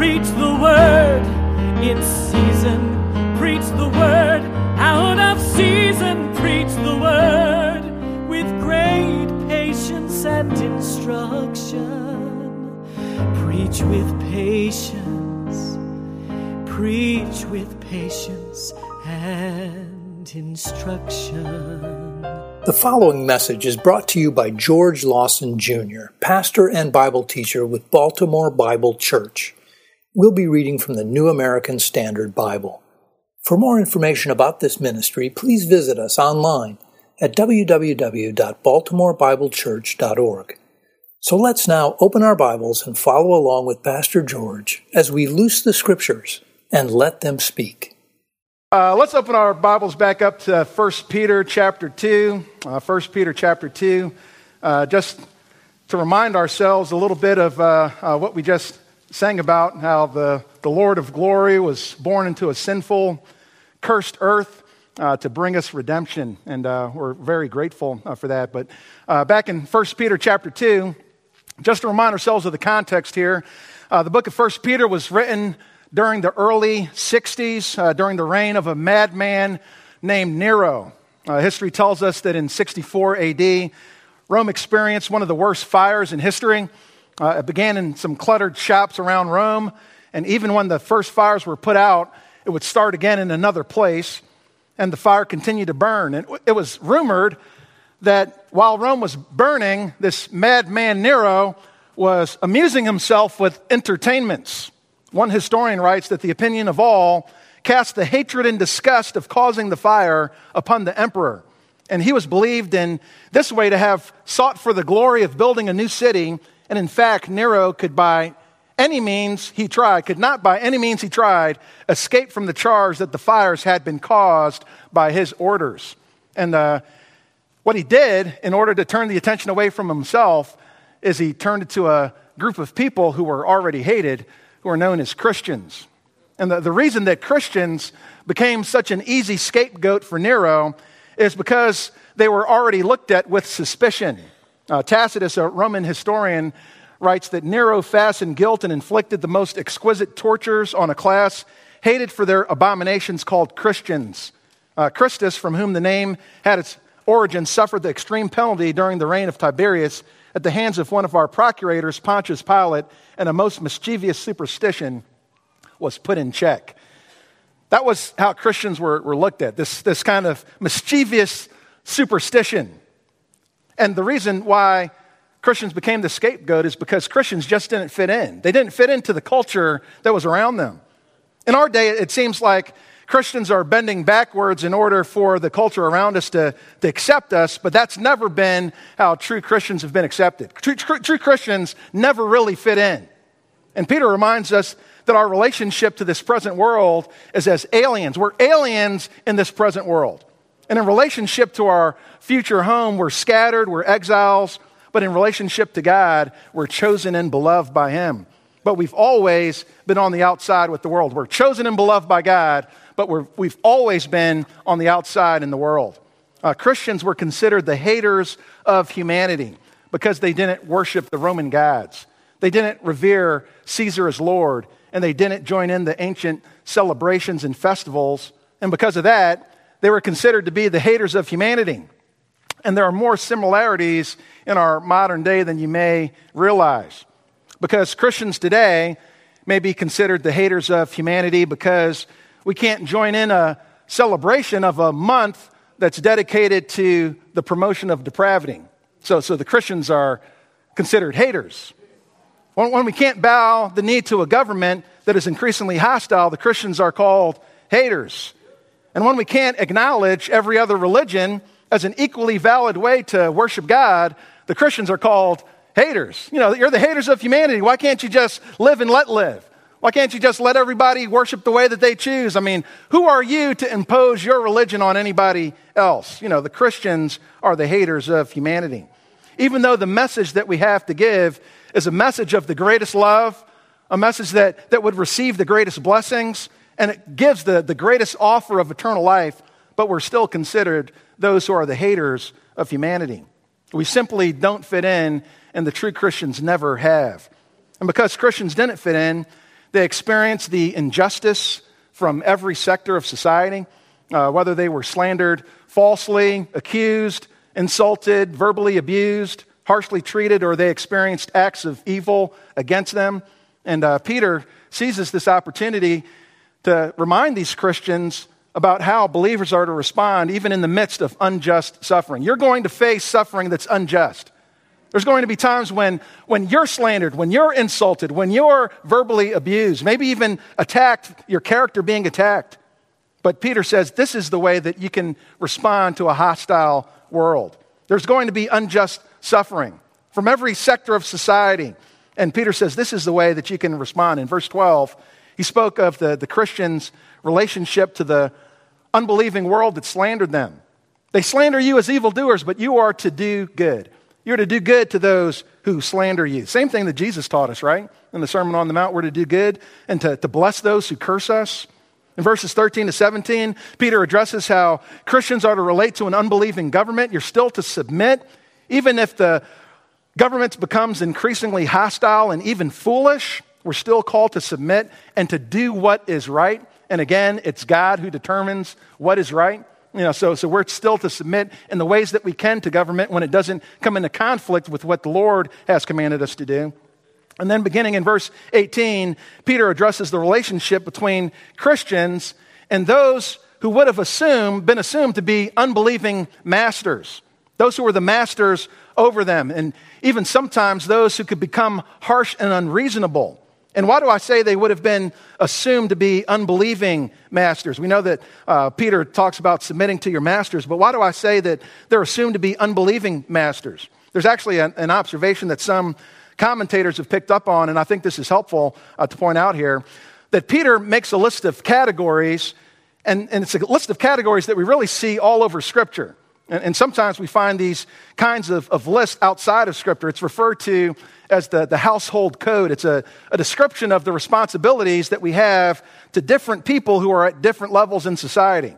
Preach the word in season. Preach the word out of season. Preach the word with great patience and instruction. Preach with patience. Preach with patience and instruction. The following message is brought to you by George Lawson Jr., pastor and Bible teacher with Baltimore Bible Church. We'll be reading from the New American Standard Bible. For more information about this ministry, please visit us online at www.baltimorebiblechurch.org. So let's now open our Bibles and follow along with Pastor George as we loose the scriptures and let them speak. Uh, let's open our Bibles back up to 1 Peter chapter 2. Uh, 1 Peter chapter 2. Uh, just to remind ourselves a little bit of uh, uh, what we just sang about how the, the Lord of glory was born into a sinful, cursed earth uh, to bring us redemption. And uh, we're very grateful uh, for that. But uh, back in 1 Peter chapter 2, just to remind ourselves of the context here, uh, the book of 1 Peter was written during the early 60s, uh, during the reign of a madman named Nero. history tells us that in 64 AD, Rome experienced one of the worst fires in history. Uh, it began in some cluttered shops around Rome, and even when the first fires were put out, it would start again in another place, and the fire continued to burn. And it was rumored that while Rome was burning, this madman Nero was amusing himself with entertainments. One historian writes that the opinion of all cast the hatred and disgust of causing the fire upon the emperor. And he was believed in this way to have sought for the glory of building a new city and in fact, Nero could by any means he tried, could not by any means he tried, escape from the charge that the fires had been caused by his orders. And uh, what he did in order to turn the attention away from himself is he turned it to a group of people who were already hated, who are known as Christians. And the, the reason that Christians became such an easy scapegoat for Nero is because they were already looked at with suspicion. Uh, Tacitus, a Roman historian, writes that Nero fastened guilt and inflicted the most exquisite tortures on a class hated for their abominations called Christians. Uh, Christus, from whom the name had its origin, suffered the extreme penalty during the reign of Tiberius at the hands of one of our procurators, Pontius Pilate, and a most mischievous superstition was put in check. That was how Christians were, were looked at, this, this kind of mischievous superstition. And the reason why Christians became the scapegoat is because Christians just didn't fit in. They didn't fit into the culture that was around them. In our day, it seems like Christians are bending backwards in order for the culture around us to, to accept us, but that's never been how true Christians have been accepted. True, true, true Christians never really fit in. And Peter reminds us that our relationship to this present world is as aliens. We're aliens in this present world. And in relationship to our future home, we're scattered, we're exiles, but in relationship to God, we're chosen and beloved by Him. But we've always been on the outside with the world. We're chosen and beloved by God, but we have always been on the outside in the world. Uh, Christians were considered the haters of humanity because they didn't worship the Roman gods. They didn't revere Caesar as Lord, and they didn't join in the ancient celebrations and festivals. And because of that, they were considered to be the haters of humanity. And there are more similarities in our modern day than you may realize. Because Christians today may be considered the haters of humanity because we can't join in a celebration of a month that's dedicated to the promotion of depravity. So, so the Christians are considered haters. When, when we can't bow the knee to a government that is increasingly hostile, the Christians are called haters. And when we can't acknowledge every other religion as an equally valid way to worship God, the Christians are called haters. You know, you're the haters of humanity. Why can't you just live and let live? Why can't you just let everybody worship the way that they choose? I mean, who are you to impose your religion on anybody else? You know, the Christians are the haters of humanity. Even though the message that we have to give is a message of the greatest love, a message that, that would receive the greatest blessings, and it gives the, the greatest offer of eternal life, but we're still considered those who are the haters of humanity. We simply don't fit in, and the true Christians never have. And because Christians didn't fit in, They experienced the injustice from every sector of society, uh, whether they were slandered falsely, accused, insulted, verbally abused, harshly treated, or they experienced acts of evil against them. And uh, Peter seizes this opportunity to remind these Christians about how believers are to respond even in the midst of unjust suffering. You're going to face suffering that's unjust. There's going to be times when, when you're slandered, when you're insulted, when you're verbally abused, maybe even attacked, your character being attacked. But Peter says this is the way that you can respond to a hostile world. There's going to be unjust suffering from every sector of society. And Peter says this is the way that you can respond. In verse 12, he spoke of the, the Christians' relationship to the unbelieving world that slandered them. They slander you as evildoers, but you are to do good. You're to do good to those who slander you. Same thing that Jesus taught us, right? In the Sermon on the Mount, we're to do good and to, to bless those who curse us. In verses 13 to 17, Peter addresses how Christians are to relate to an unbelieving government. You're still to submit, even if the government becomes increasingly hostile and even foolish. We're still called to submit and to do what is right. And again, it's God who determines what is right. You know, so, so we're still to submit in the ways that we can to government when it doesn't come into conflict with what the Lord has commanded us to do. And then beginning in verse 18, Peter addresses the relationship between Christians and those who would have assumed, been assumed to be unbelieving masters. Those who were the masters over them. And even sometimes those who could become harsh and unreasonable. And why do I say they would have been assumed to be unbelieving masters? We know that uh, Peter talks about submitting to your masters, but why do I say that they're assumed to be unbelieving masters? There's actually an, an observation that some commentators have picked up on, and I think this is helpful uh, to point out here that Peter makes a list of categories, and, and it's a list of categories that we really see all over Scripture. And, and sometimes we find these kinds of, of lists outside of Scripture. It's referred to as the, the household code. It's a, a description of the responsibilities that we have to different people who are at different levels in society.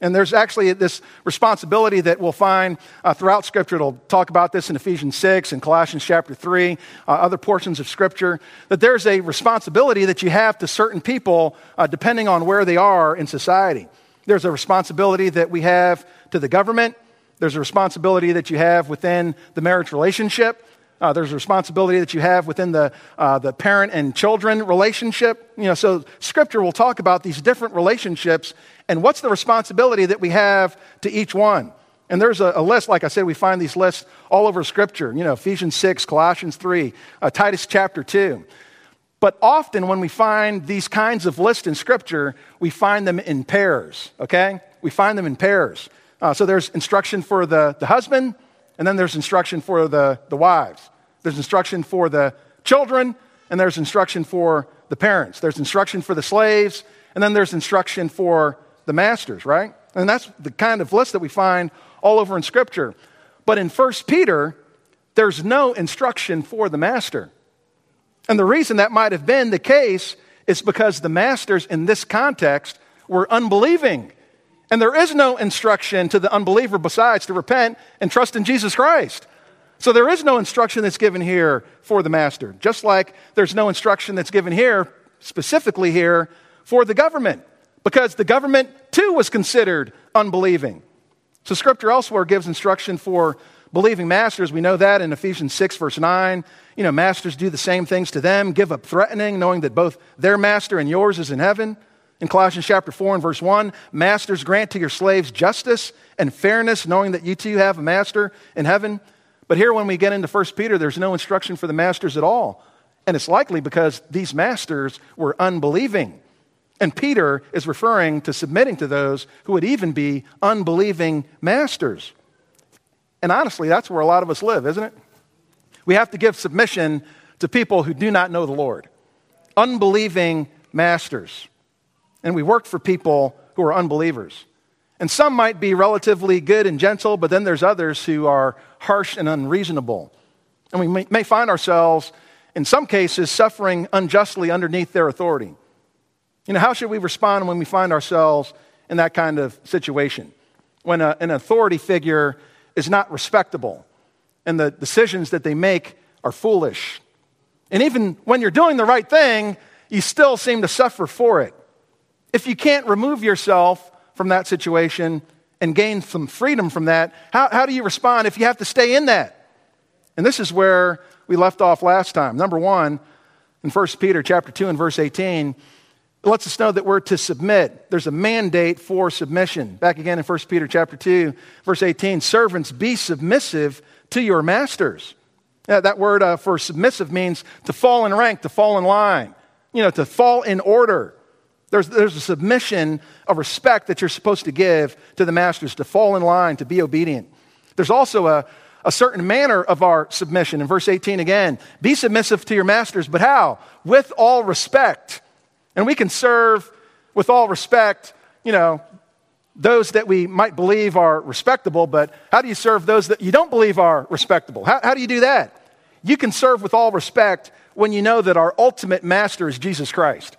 And there's actually this responsibility that we'll find uh, throughout Scripture. It'll talk about this in Ephesians 6 and Colossians chapter 3, uh, other portions of Scripture, that there's a responsibility that you have to certain people uh, depending on where they are in society. There's a responsibility that we have to the government, there's a responsibility that you have within the marriage relationship. Uh, there's a responsibility that you have within the, uh, the parent and children relationship. You know, so Scripture will talk about these different relationships and what's the responsibility that we have to each one. And there's a, a list, like I said, we find these lists all over Scripture. You know, Ephesians 6, Colossians 3, uh, Titus chapter 2. But often when we find these kinds of lists in Scripture, we find them in pairs, okay? We find them in pairs. Uh, so there's instruction for the, the husband, and then there's instruction for the, the wives. There's instruction for the children, and there's instruction for the parents. There's instruction for the slaves, and then there's instruction for the masters, right? And that's the kind of list that we find all over in Scripture. But in 1 Peter, there's no instruction for the master. And the reason that might have been the case is because the masters in this context were unbelieving. And there is no instruction to the unbeliever besides to repent and trust in Jesus Christ. So there is no instruction that's given here for the master, just like there's no instruction that's given here, specifically here, for the government, because the government too was considered unbelieving. So scripture elsewhere gives instruction for believing masters. We know that in Ephesians 6, verse 9. You know, masters do the same things to them, give up threatening, knowing that both their master and yours is in heaven. In Colossians chapter 4 and verse 1, masters grant to your slaves justice and fairness, knowing that you too have a master in heaven. But here, when we get into 1 Peter, there's no instruction for the masters at all. And it's likely because these masters were unbelieving. And Peter is referring to submitting to those who would even be unbelieving masters. And honestly, that's where a lot of us live, isn't it? We have to give submission to people who do not know the Lord, unbelieving masters and we work for people who are unbelievers. And some might be relatively good and gentle, but then there's others who are harsh and unreasonable. And we may find ourselves, in some cases, suffering unjustly underneath their authority. You know, how should we respond when we find ourselves in that kind of situation? When a, an authority figure is not respectable and the decisions that they make are foolish. And even when you're doing the right thing, you still seem to suffer for it. If you can't remove yourself from that situation and gain some freedom from that, how, how do you respond if you have to stay in that? And this is where we left off last time. Number one, in 1 Peter chapter 2 and verse 18, it lets us know that we're to submit. There's a mandate for submission. Back again in 1 Peter chapter 2, verse 18, servants, be submissive to your masters. That word uh, for submissive means to fall in rank, to fall in line, you know, to fall in order. There's, there's a submission, of respect that you're supposed to give to the masters, to fall in line, to be obedient. There's also a, a certain manner of our submission. In verse 18 again, be submissive to your masters, but how? With all respect and we can serve with all respect, you know, those that we might believe are respectable, but how do you serve those that you don't believe are respectable? How, how do you do that? You can serve with all respect when you know that our ultimate master is Jesus Christ.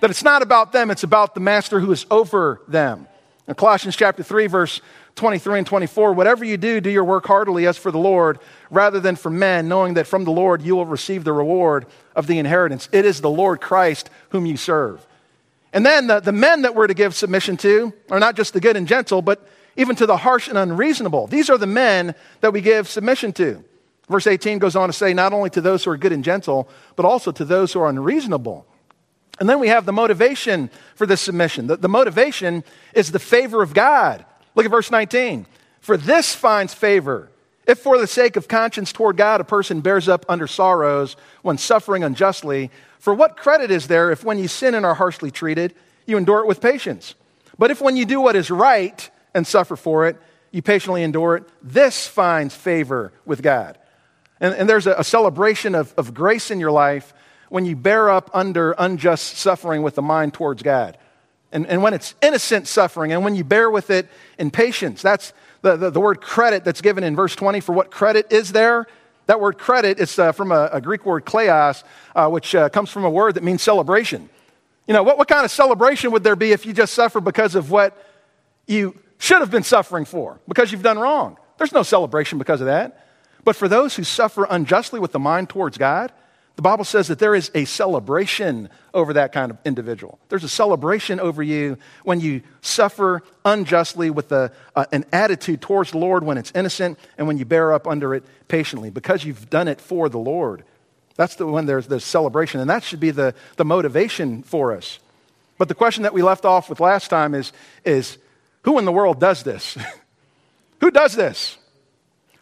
That it's not about them, it's about the master who is over them. In Colossians chapter 3, verse 23 and 24, whatever you do, do your work heartily as for the Lord, rather than for men, knowing that from the Lord you will receive the reward of the inheritance. It is the Lord Christ whom you serve. And then the, the men that we're to give submission to are not just the good and gentle, but even to the harsh and unreasonable. These are the men that we give submission to. Verse 18 goes on to say, not only to those who are good and gentle, but also to those who are unreasonable. And then we have the motivation for this submission. The, the motivation is the favor of God. Look at verse 19. For this finds favor. If for the sake of conscience toward God a person bears up under sorrows when suffering unjustly, for what credit is there if when you sin and are harshly treated, you endure it with patience? But if when you do what is right and suffer for it, you patiently endure it, this finds favor with God. And, and there's a, a celebration of, of grace in your life when you bear up under unjust suffering with the mind towards God and, and when it's innocent suffering, and when you bear with it in patience. That's the, the, the word credit that's given in verse 20 for what credit is there. That word credit is uh, from a, a, Greek word kleos, uh, which uh, comes from a word that means celebration. You know, what, what kind of celebration would there be if you just suffer because of what you should have been suffering for, because you've done wrong? There's no celebration because of that. But for those who suffer unjustly with the mind towards God, the Bible says that there is a celebration over that kind of individual. There's a celebration over you when you suffer unjustly with a, an attitude towards the Lord when it's innocent and when you bear up under it patiently because you've done it for the Lord. That's the, when there's the celebration, and that should be the, the motivation for us. But the question that we left off with last time is, is who in the world does this? who does this?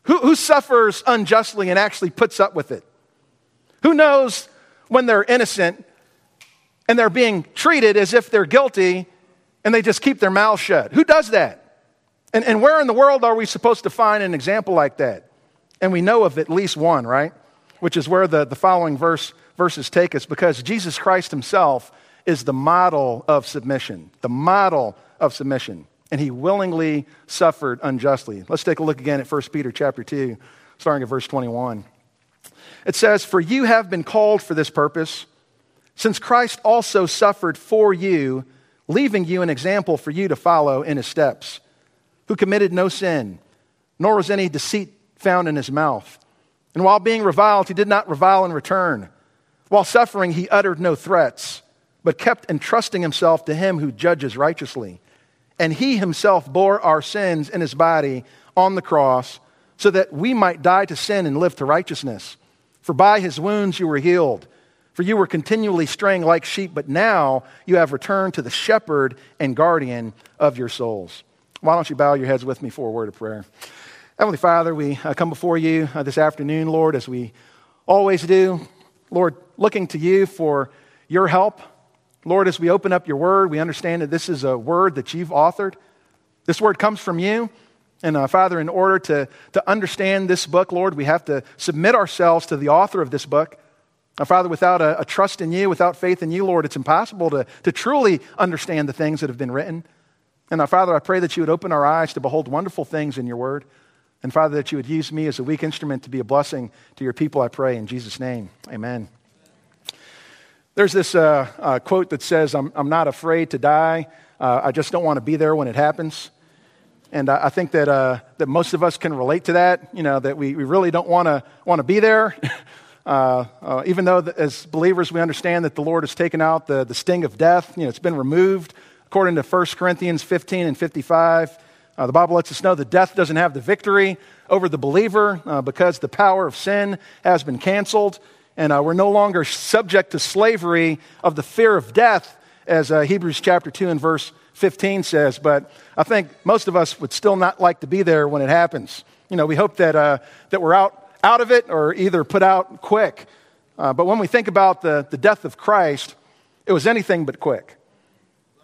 Who, who suffers unjustly and actually puts up with it? Who knows when they're innocent and they're being treated as if they're guilty and they just keep their mouths shut? Who does that? And, and where in the world are we supposed to find an example like that? And we know of at least one, right? Which is where the, the following verse, verses take us because Jesus Christ himself is the model of submission, the model of submission. And he willingly suffered unjustly. Let's take a look again at 1 Peter chapter 2, starting at verse 21. It says, For you have been called for this purpose, since Christ also suffered for you, leaving you an example for you to follow in his steps, who committed no sin, nor was any deceit found in his mouth. And while being reviled, he did not revile in return. While suffering, he uttered no threats, but kept entrusting himself to him who judges righteously. And he himself bore our sins in his body on the cross, so that we might die to sin and live to righteousness. For by his wounds you were healed. For you were continually straying like sheep, but now you have returned to the shepherd and guardian of your souls. Why don't you bow your heads with me for a word of prayer? Heavenly Father, we uh, come before you uh, this afternoon, Lord, as we always do. Lord, looking to you for your help. Lord, as we open up your word, we understand that this is a word that you've authored. This word comes from you. And uh, Father, in order to, to understand this book, Lord, we have to submit ourselves to the author of this book. Uh, Father, without a, a, trust in you, without faith in you, Lord, it's impossible to, to truly understand the things that have been written. And uh, Father, I pray that you would open our eyes to behold wonderful things in your word. And Father, that you would use me as a weak instrument to be a blessing to your people, I pray. In Jesus' name, amen. There's this uh, uh quote that says, I'm, I'm not afraid to die. Uh, I just don't want to be there when it happens. And I think that, uh, that most of us can relate to that, you know, that we, we really don't want to want to be there. Uh, uh, even though, the, as believers, we understand that the Lord has taken out the, the sting of death, you know, it's been removed according to 1 Corinthians 15 and 55. Uh, the Bible lets us know that death doesn't have the victory over the believer uh, because the power of sin has been canceled, and uh, we're no longer subject to slavery of the fear of death, as uh, Hebrews chapter 2 and verse 15 says. But I think most of us would still not like to be there when it happens. You know, we hope that, that we're out out of it or either put out quick. Uh, but when we think about the, the death of Christ, it was anything but quick.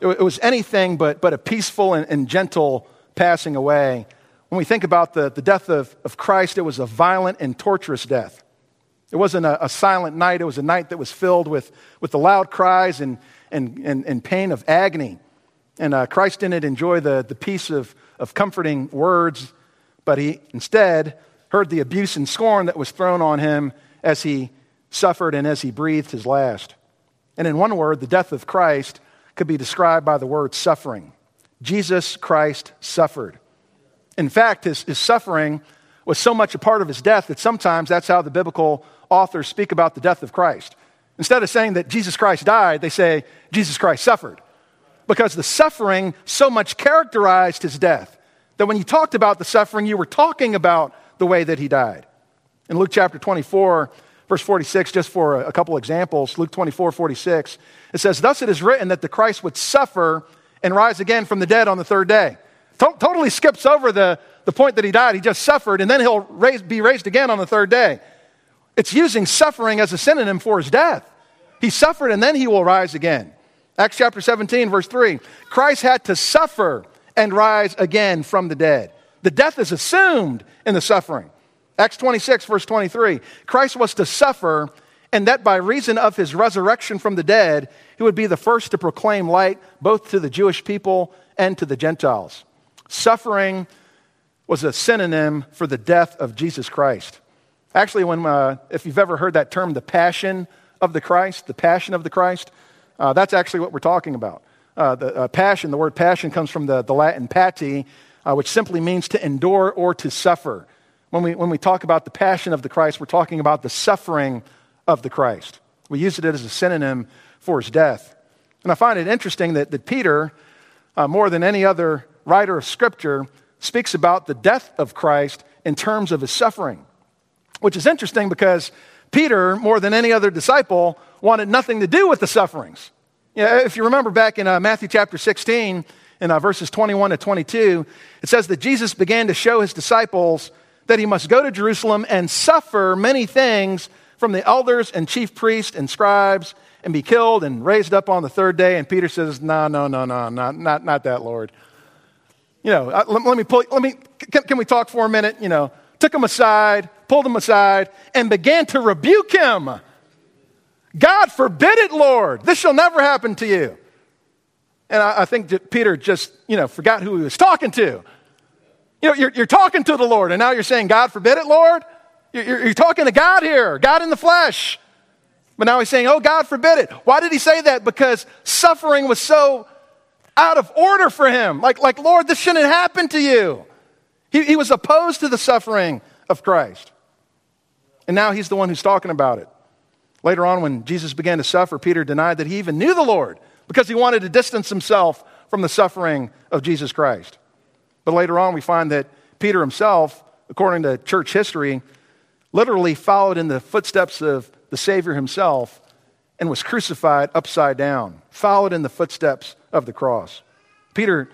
It, it was anything but, but a peaceful and, and, gentle passing away. When we think about the, the death of, of Christ, it was a violent and torturous death. It wasn't a, a silent night, it was a night that was filled with, with the loud cries and, and, and, and pain of agony. And uh, Christ didn't enjoy the, the peace of, of comforting words, but he instead heard the abuse and scorn that was thrown on him as he suffered and as he breathed his last. And in one word, the death of Christ could be described by the word suffering. Jesus Christ suffered. In fact, his, his suffering was so much a part of his death that sometimes that's how the biblical authors speak about the death of Christ. Instead of saying that Jesus Christ died, they say Jesus Christ suffered. Because the suffering so much characterized his death that when you talked about the suffering, you were talking about the way that he died. In Luke chapter 24, verse 46, just for a couple examples, Luke 24, 46, it says, Thus it is written that the Christ would suffer and rise again from the dead on the third day. To- totally skips over the, the point that he died. He just suffered, and then he'll raise, be raised again on the third day. It's using suffering as a synonym for his death. He suffered, and then he will rise again. Acts chapter 17, verse 3 Christ had to suffer and rise again from the dead. The death is assumed in the suffering. Acts 26, verse 23 Christ was to suffer, and that by reason of his resurrection from the dead, he would be the first to proclaim light both to the Jewish people and to the Gentiles. Suffering was a synonym for the death of Jesus Christ. Actually, when, uh, if you've ever heard that term, the passion of the Christ, the passion of the Christ, uh, that's actually what we're talking about. Uh, the uh, passion, the word passion comes from the, the Latin pati, uh, which simply means to endure or to suffer. When we, when we talk about the passion of the Christ, we're talking about the suffering of the Christ. We use it as a synonym for his death. And I find it interesting that, that Peter, uh, more than any other writer of Scripture, speaks about the death of Christ in terms of his suffering, which is interesting because Peter, more than any other disciple, wanted nothing to do with the sufferings. You know, if you remember back in uh, Matthew chapter 16, in uh, verses 21 to 22, it says that Jesus began to show his disciples that he must go to Jerusalem and suffer many things from the elders and chief priests and scribes and be killed and raised up on the third day. And Peter says, No, no, no, no, not, not, not that, Lord. You know, uh, let, let me pull, let me, can, can we talk for a minute? You know, took him aside, pulled him aside, and began to rebuke him. God forbid it, Lord. This shall never happen to you. And I, I think that Peter just, you know, forgot who he was talking to. You know, you're, you're talking to the Lord, and now you're saying, God forbid it, Lord? You're, you're, you're talking to God here, God in the flesh. But now he's saying, oh, God forbid it. Why did he say that? Because suffering was so out of order for him. Like, like Lord, this shouldn't happen to you. He, he was opposed to the suffering of Christ. And now he's the one who's talking about it. Later on, when Jesus began to suffer, Peter denied that he even knew the Lord because he wanted to distance himself from the suffering of Jesus Christ. But later on, we find that Peter himself, according to church history, literally followed in the footsteps of the Savior himself and was crucified upside down, followed in the footsteps of the cross. Peter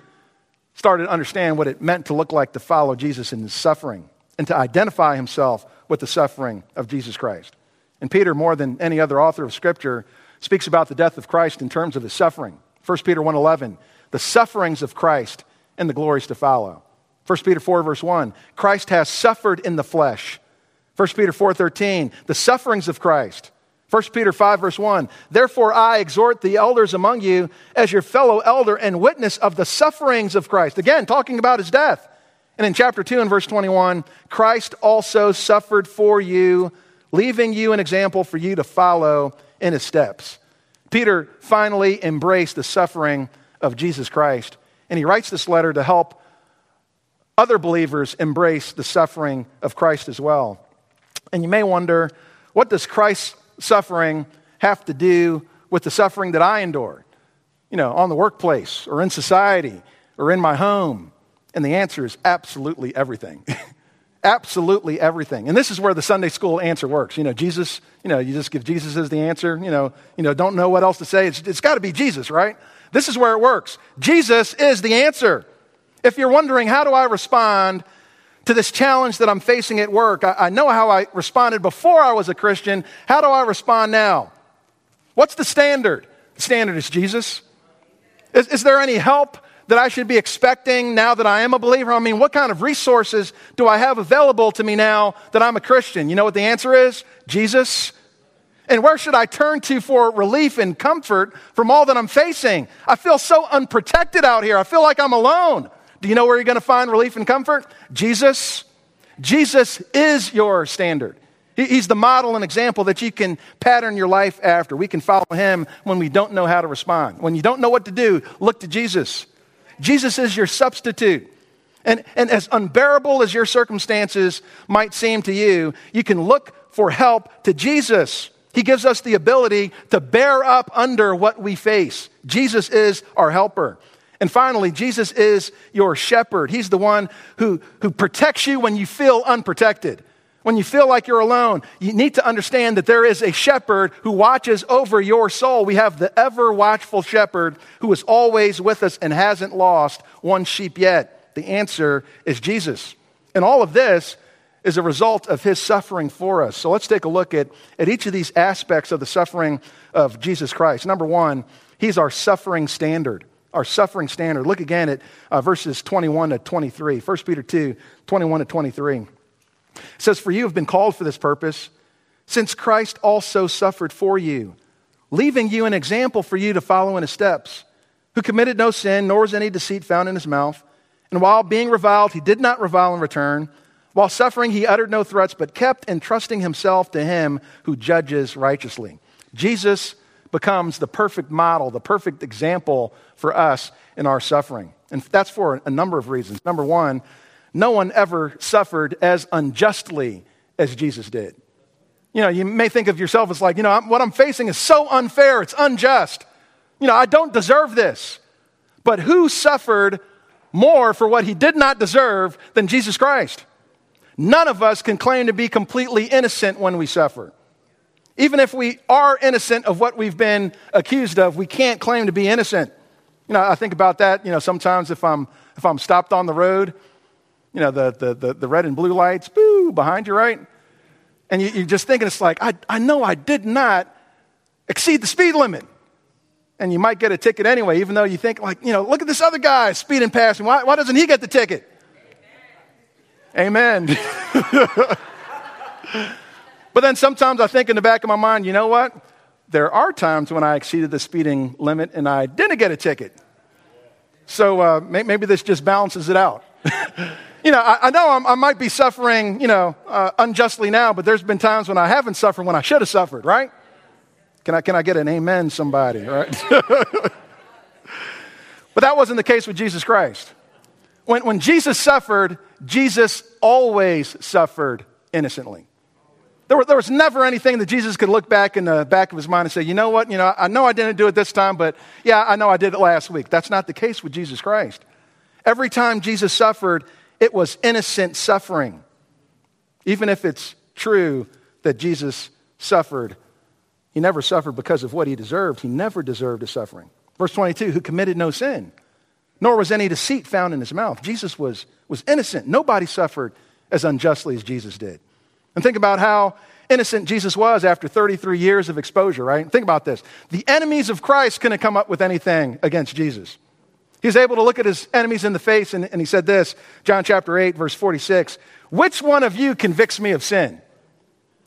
started to understand what it meant to look like to follow Jesus in his suffering and to identify himself with the suffering of Jesus Christ. And Peter, more than any other author of Scripture, speaks about the death of Christ in terms of his suffering. 1 Peter 1:11, the sufferings of Christ and the glories to follow. 1 Peter 4 verse 1, Christ has suffered in the flesh. 1 Peter 4:13, the sufferings of Christ. 1 Peter 5 verse 1, therefore I exhort the elders among you as your fellow elder and witness of the sufferings of Christ. Again, talking about his death. And in chapter 2 and verse 21, Christ also suffered for you, leaving you an example for you to follow in his steps. Peter finally embraced the suffering of Jesus Christ, and he writes this letter to help other believers embrace the suffering of Christ as well. And you may wonder, what does Christ's suffering have to do with the suffering that I endure? You know, on the workplace or in society or in my home? And the answer is absolutely everything. absolutely everything. And this is where the Sunday school answer works. You know, Jesus, you know, you just give Jesus as the answer, you know, you know, don't know what else to say. It's, it's got to be Jesus, right? This is where it works. Jesus is the answer. If you're wondering, how do I respond to this challenge that I'm facing at work? I, I know how I responded before I was a Christian. How do I respond now? What's the standard? The standard is Jesus. Is, is there any help that I should be expecting now that I am a believer? I mean, what kind of resources do I have available to me now that I'm a Christian? You know what the answer is? Jesus. And where should I turn to for relief and comfort from all that I'm facing? I feel so unprotected out here. I feel like I'm alone. Do you know where you're going to find relief and comfort? Jesus. Jesus is your standard. He's the model and example that you can pattern your life after. We can follow him when we don't know how to respond. When you don't know what to do, look to Jesus. Jesus is your substitute. And, and as unbearable as your circumstances might seem to you, you can look for help to Jesus. He gives us the ability to bear up under what we face. Jesus is our helper. And finally, Jesus is your shepherd. He's the one who, who protects you when you feel unprotected. When you feel like you're alone, you need to understand that there is a shepherd who watches over your soul. We have the ever watchful shepherd who is always with us and hasn't lost one sheep yet. The answer is Jesus. And all of this is a result of his suffering for us. So let's take a look at, at each of these aspects of the suffering of Jesus Christ. Number one, he's our suffering standard. Our suffering standard. Look again at uh, verses 21 to 23. 1 Peter 2, 21 to 23. It says, For you have been called for this purpose, since Christ also suffered for you, leaving you an example for you to follow in his steps, who committed no sin, nor was any deceit found in his mouth. And while being reviled, he did not revile in return. While suffering, he uttered no threats, but kept entrusting himself to him who judges righteously. Jesus becomes the perfect model, the perfect example for us in our suffering. And that's for a number of reasons. Number one, no one ever suffered as unjustly as Jesus did. You know, you may think of yourself as like, you know, what I'm facing is so unfair, it's unjust. You know, I don't deserve this. But who suffered more for what he did not deserve than Jesus Christ? None of us can claim to be completely innocent when we suffer. Even if we are innocent of what we've been accused of, we can't claim to be innocent. You know, I think about that, you know, sometimes if I'm, if I'm stopped on the road you know, the, the, the, the red and blue lights, boo, behind you, right? And you, are just thinking, it's like, I, I know I did not exceed the speed limit. And you might get a ticket anyway, even though you think, like, you know, look at this other guy speeding past me. Why, why doesn't he get the ticket? Amen. but then sometimes I think in the back of my mind, you know what? There are times when I exceeded the speeding limit and I didn't get a ticket. So uh, maybe this just balances it out. you know, I, I know I'm, i might be suffering, you know, uh, unjustly now, but there's been times when I haven't suffered when I should have suffered, right? Can I, can I get an amen, somebody, right? but that wasn't the case with Jesus Christ. When, when Jesus suffered, Jesus always suffered innocently. There, were, there was never anything that Jesus could look back in the back of his mind and say, you know what, you know, I know I didn't do it this time, but yeah, I know I did it last week. That's not the case with Jesus Christ. Every time Jesus suffered, it was innocent suffering. Even if it's true that Jesus suffered, he never suffered because of what he deserved. He never deserved a suffering. Verse 22 who committed no sin, nor was any deceit found in his mouth. Jesus was, was innocent. Nobody suffered as unjustly as Jesus did. And think about how innocent Jesus was after 33 years of exposure, right? Think about this. The enemies of Christ couldn't come up with anything against Jesus. He was able to look at his enemies in the face and, and he said this, John chapter 8, verse 46 Which one of you convicts me of sin?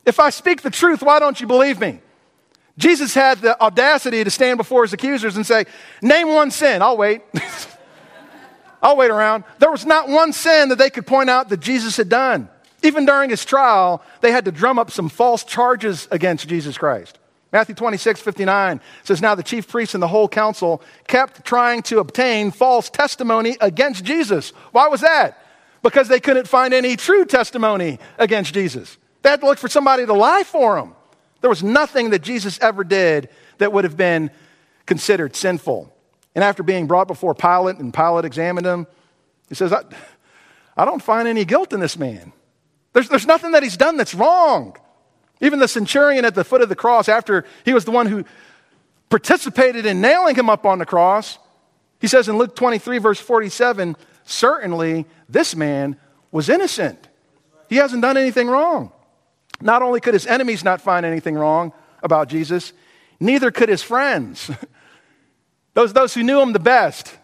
If I speak the truth, why don't you believe me? Jesus had the audacity to stand before his accusers and say, Name one sin. I'll wait. I'll wait around. There was not one sin that they could point out that Jesus had done. Even during his trial, they had to drum up some false charges against Jesus Christ. Matthew 26, 59 says, Now the chief priests and the whole council kept trying to obtain false testimony against Jesus. Why was that? Because they couldn't find any true testimony against Jesus. They had to look for somebody to lie for them. There was nothing that Jesus ever did that would have been considered sinful. And after being brought before Pilate and Pilate examined him, he says, I, I don't find any guilt in this man. There's, there's nothing that he's done that's wrong. Even the centurion at the foot of the cross, after he was the one who participated in nailing him up on the cross, he says in Luke 23, verse 47, certainly this man was innocent. He hasn't done anything wrong. Not only could his enemies not find anything wrong about Jesus, neither could his friends. those, those who knew him the best,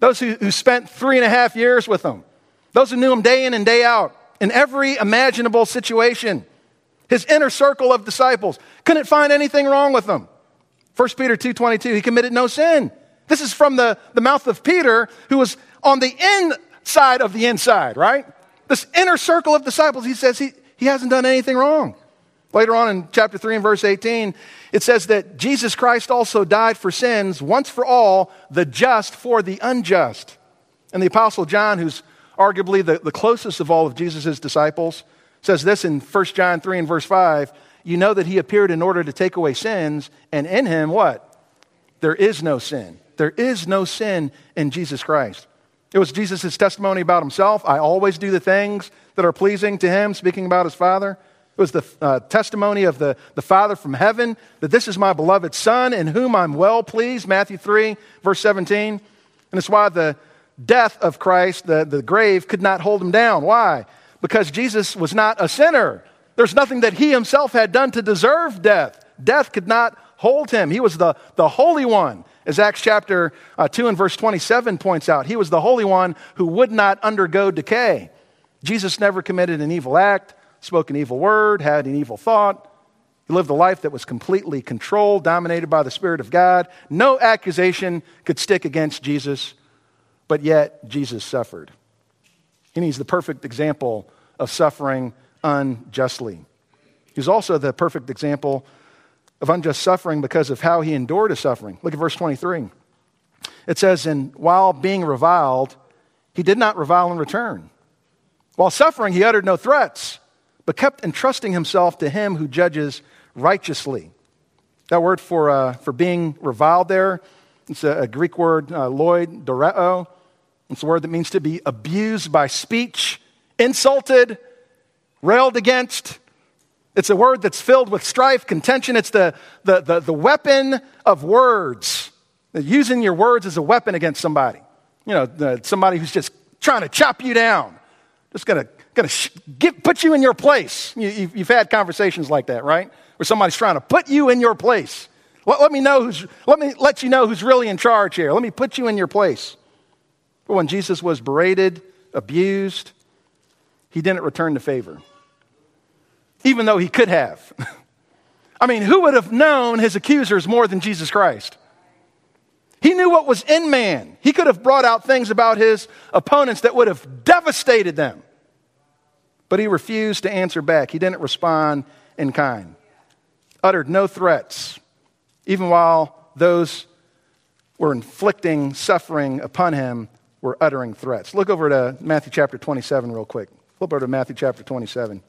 those who, who spent three and a half years with him, those who knew him day in and day out in every imaginable situation. His inner circle of disciples couldn't find anything wrong with him. 1 Peter 2.22, he committed no sin. This is from the, the mouth of Peter, who was on the inside of the inside, right? This inner circle of disciples, he says he, he hasn't done anything wrong. Later on in chapter 3 and verse 18, it says that Jesus Christ also died for sins once for all, the just for the unjust. And the Apostle John, who's arguably the, the closest of all of Jesus' disciples, says this in 1 John 3 and verse 5 You know that he appeared in order to take away sins, and in him, what? There is no sin. There is no sin in Jesus Christ. It was Jesus' testimony about himself. I always do the things that are pleasing to him, speaking about his Father. It was the uh, testimony of the, the Father from heaven that this is my beloved Son in whom I'm well pleased, Matthew 3, verse 17. And it's why the death of Christ, the, the grave, could not hold him down. Why? Because Jesus was not a sinner. There's nothing that he himself had done to deserve death. Death could not hold him. He was the, the Holy One. As Acts chapter uh, 2 and verse 27 points out, he was the Holy One who would not undergo decay. Jesus never committed an evil act, spoke an evil word, had an evil thought. He lived a life that was completely controlled, dominated by the Spirit of God. No accusation could stick against Jesus, but yet Jesus suffered. And he's the perfect example of suffering unjustly. He's also the perfect example of unjust suffering because of how he endured his suffering. Look at verse 23. It says, And while being reviled, he did not revile in return. While suffering, he uttered no threats, but kept entrusting himself to him who judges righteously. That word for, uh, for being reviled there, it's a, a Greek word, uh, loid, doreo. It's a word that means to be abused by speech, insulted, railed against, it's a word that's filled with strife, contention. It's the, the, the, the weapon of words. Using your words as a weapon against somebody. You know, somebody who's just trying to chop you down. Just gonna, gonna sh- get, put you in your place. You, you've, you've had conversations like that, right? Where somebody's trying to put you in your place. Let, let, me know who's, let me let you know who's really in charge here. Let me put you in your place. But when Jesus was berated, abused, he didn't return the favor even though he could have. I mean, who would have known his accusers more than Jesus Christ? He knew what was in man. He could have brought out things about his opponents that would have devastated them. But he refused to answer back. He didn't respond in kind, uttered no threats, even while those were inflicting suffering upon him were uttering threats. Look over to Matthew chapter 27 real quick. Flip over to Matthew chapter 27.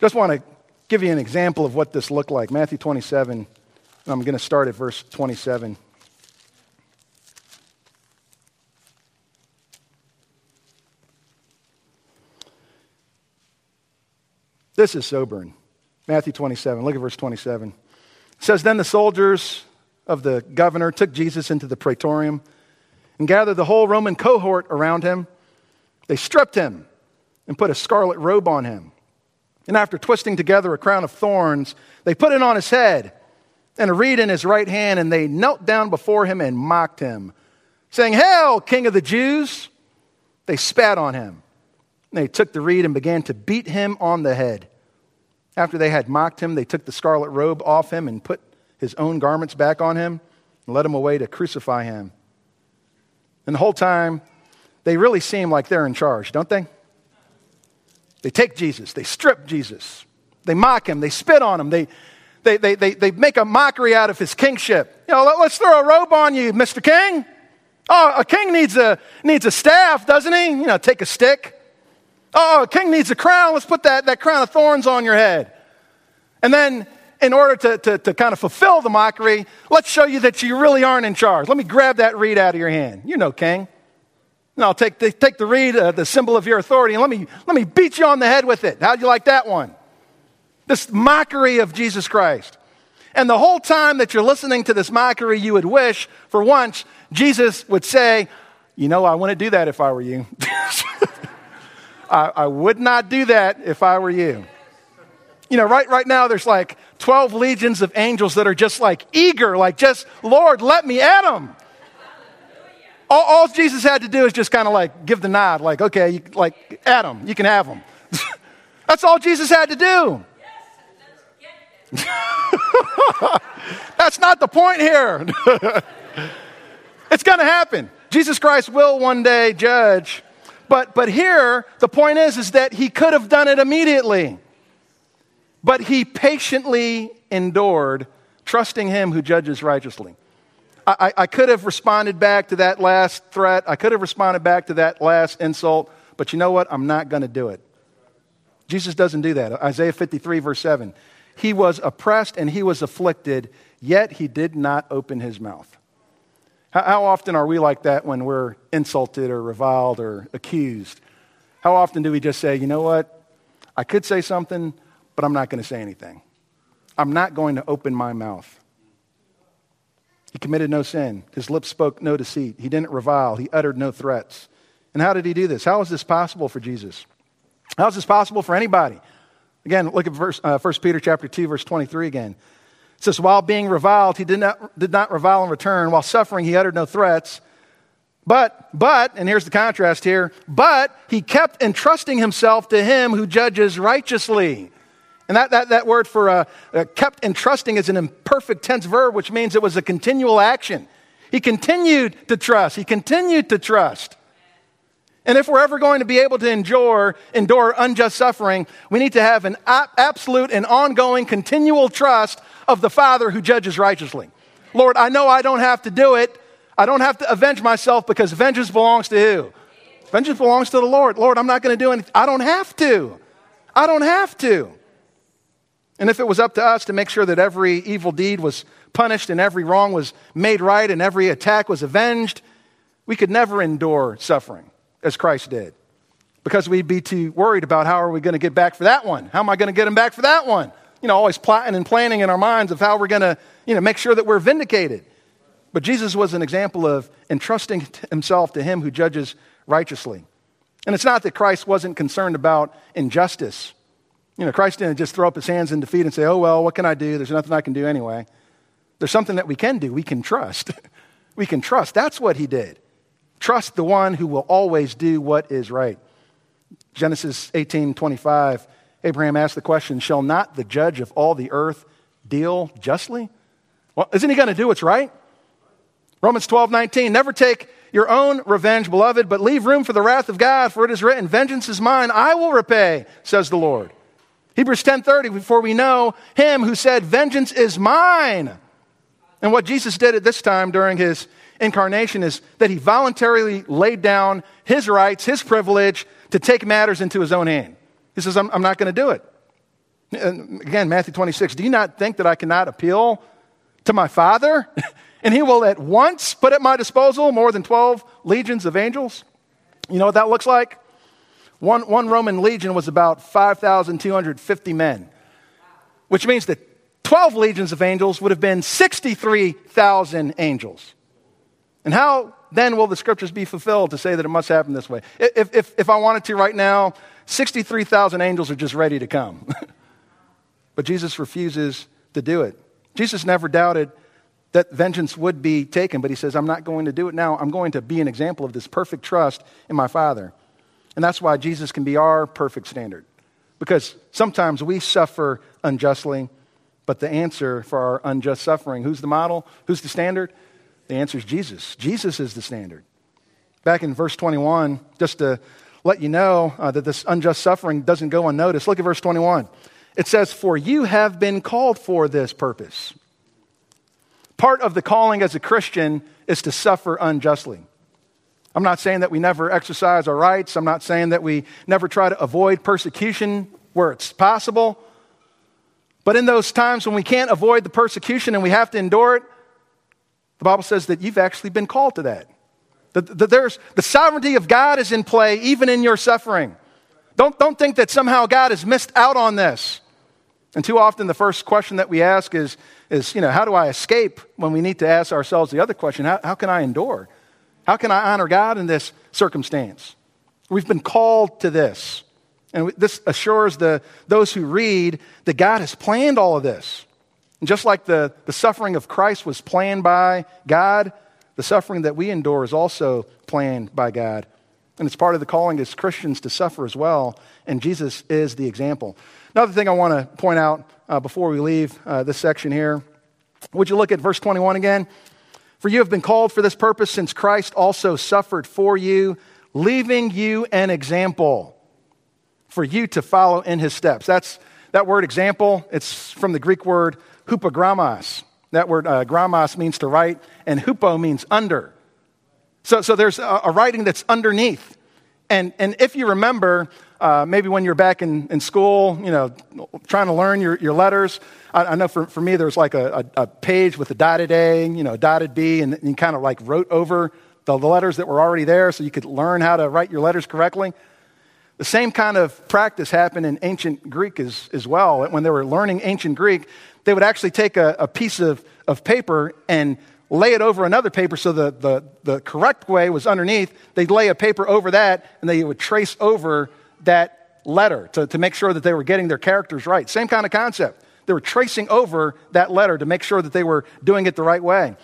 Just want to give you an example of what this looked like. Matthew 27, I'm going to start at verse 27. This is sobering. Matthew 27, look at verse 27. It says, Then the soldiers of the governor took Jesus into the praetorium and gathered the whole Roman cohort around him. They stripped him and put a scarlet robe on him and after twisting together a crown of thorns, they put it on his head and a reed in his right hand, and they knelt down before him and mocked him, saying, Hail, King of the Jews! They spat on him. They took the reed and began to beat him on the head. After they had mocked him, they took the scarlet robe off him and put his own garments back on him and led him away to crucify him. And the whole time, they really seem like they're in charge, don't they? They take Jesus, they strip Jesus, they mock him, they spit on him, they, they, they, they, they make a mockery out of his kingship. You know, let, us throw a robe on you, Mr. King. Oh, a king needs a, needs a staff, doesn't he? You know, take a stick. Oh, a king needs a crown. Let's put that, that crown of thorns on your head. And then, in order to, to, to kind of fulfill the mockery, let's show you that you really aren't in charge. Let me grab that reed out of your hand. You know, king. I'll take the, take the reed, uh, the symbol of your authority, and let me, let me beat you on the head with it. How'd you like that one? This mockery of Jesus Christ. And the whole time that you're listening to this mockery, you would wish, for once, Jesus would say, You know, I wouldn't do that if I were you. I, I would not do that if I were you. You know, right, right now there's like 12 legions of angels that are just like eager, like just, Lord, let me at them. All, all Jesus had to do is just kind of like give the nod, like, okay, you, like, at them, you can have them. That's all Jesus had to do. That's not the point here. it's going to happen. Jesus Christ will one day judge but, but here, the point is, is that he could have done it immediately. But he patiently endured, trusting him who judges righteously. I, I, could have responded back to that last threat. I could have responded back to that last insult. But you know what? I'm not going to do it. Jesus doesn't do that. Isaiah 53, verse 7. He was oppressed and he was afflicted, yet he did not open his mouth. How, how often are we like that when we're insulted or reviled or accused? How often do we just say, you know what? I could say something, but I'm not going to say anything. I'm not going to open my mouth. He committed no sin. His lips spoke no deceit. He didn't revile. He uttered no threats. And how did he do this? How is this possible for Jesus? How is this possible for anybody? Again, look at verse, uh, 1 Peter chapter 2, verse 23 again. It says, While being reviled, he did not, did not revile in return. While suffering, he uttered no threats. But, but, and here's the contrast here, but he kept entrusting himself to him who judges righteously. And that, that, that word for uh, uh, kept entrusting is an imperfect tense verb, which means it was a continual action. He continued to trust. He continued to trust. And if we're ever going to be able to endure, endure unjust suffering, we need to have an absolute and ongoing, continual trust of the Father who judges righteously. Lord, I know I don't have to do it. I don't have to avenge myself because vengeance belongs to who? Vengeance belongs to the Lord. Lord, I'm not going to do anything. I don't have to. I don't have to. And if it was up to us to make sure that every evil deed was punished and every wrong was made right and every attack was avenged, we could never endure suffering as Christ did. Because we'd be too worried about how are we going to get back for that one? How am I going to get him back for that one? You know, always plotting and planning in our minds of how we're going to, you know, make sure that we're vindicated. But Jesus was an example of entrusting himself to him who judges righteously. And it's not that Christ wasn't concerned about injustice. You know, Christ didn't just throw up his hands in defeat and say, oh, well, what can I do? There's nothing I can do anyway. There's something that we can do. We can trust. we can trust. That's what he did. Trust the one who will always do what is right. Genesis 18 25, Abraham asked the question Shall not the judge of all the earth deal justly? Well, isn't he going to do what's right? Romans 12 19, never take your own revenge, beloved, but leave room for the wrath of God, for it is written, Vengeance is mine, I will repay, says the Lord. Hebrews 10:30 before we know him who said vengeance is mine. And what Jesus did at this time during his incarnation is that he voluntarily laid down his rights, his privilege to take matters into his own hand. He says, I'm, I'm not going to do it. And again, Matthew 26, do you not think that I cannot appeal to my Father? and he will at once put at my disposal more than 12 legions of angels? You know what that looks like? One, one Roman legion was about 5,250 men, which means that 12 legions of angels would have been 63,000 angels. And how then will the scriptures be fulfilled to say that it must happen this way? If, if, if I wanted to right now, 63,000 angels are just ready to come. but Jesus refuses to do it. Jesus never doubted that vengeance would be taken, but he says, I'm not going to do it now. I'm going to be an example of this perfect trust in my Father. And that's why Jesus can be our perfect standard. Because sometimes we suffer unjustly, but the answer for our unjust suffering, who's the model? Who's the standard? The answer is Jesus. Jesus is the standard. Back in verse 21, just to let you know uh, that this unjust suffering doesn't go unnoticed, look at verse 21. It says, For you have been called for this purpose. Part of the calling as a Christian is to suffer unjustly. I'm not saying that we never exercise our rights. I'm not saying that we never try to avoid persecution where it's possible. But in those times when we can't avoid the persecution and we have to endure it, the Bible says that you've actually been called to that. That, that there's, the sovereignty of God is in play even in your suffering. Don't, don't think that somehow God has missed out on this. And too often the first question that we ask is, is you know, how do I escape when we need to ask ourselves the other question, how, how can I endure? How can I honor God in this circumstance? We've been called to this. And this assures the, those who read that God has planned all of this. And just like the, the suffering of Christ was planned by God, the suffering that we endure is also planned by God. And it's part of the calling as Christians to suffer as well. And Jesus is the example. Another thing I want to point out uh, before we leave uh, this section here would you look at verse 21 again? For you have been called for this purpose, since Christ also suffered for you, leaving you an example for you to follow in his steps. That's that word example, it's from the Greek word hupogrammos. That word uh, grammos means to write, and hupo means under. So, so there's a, a writing that's underneath. And, and if you remember, uh, maybe when you're back in, in school, you know, trying to learn your, your letters, I, I know for, for me there was like a, a, a, page with a dotted A, you know, a dotted B, and you kind of like wrote over the, the letters that were already there so you could learn how to write your letters correctly. The same kind of practice happened in ancient Greek as, as well. When they were learning ancient Greek, they would actually take a, a piece of, of paper and lay it over another paper so the, the, the correct way was underneath. They'd lay a paper over that and they would trace over that letter to, to make sure that they were getting their characters right. Same kind of concept. They were tracing over that letter to make sure that they were doing it the right way.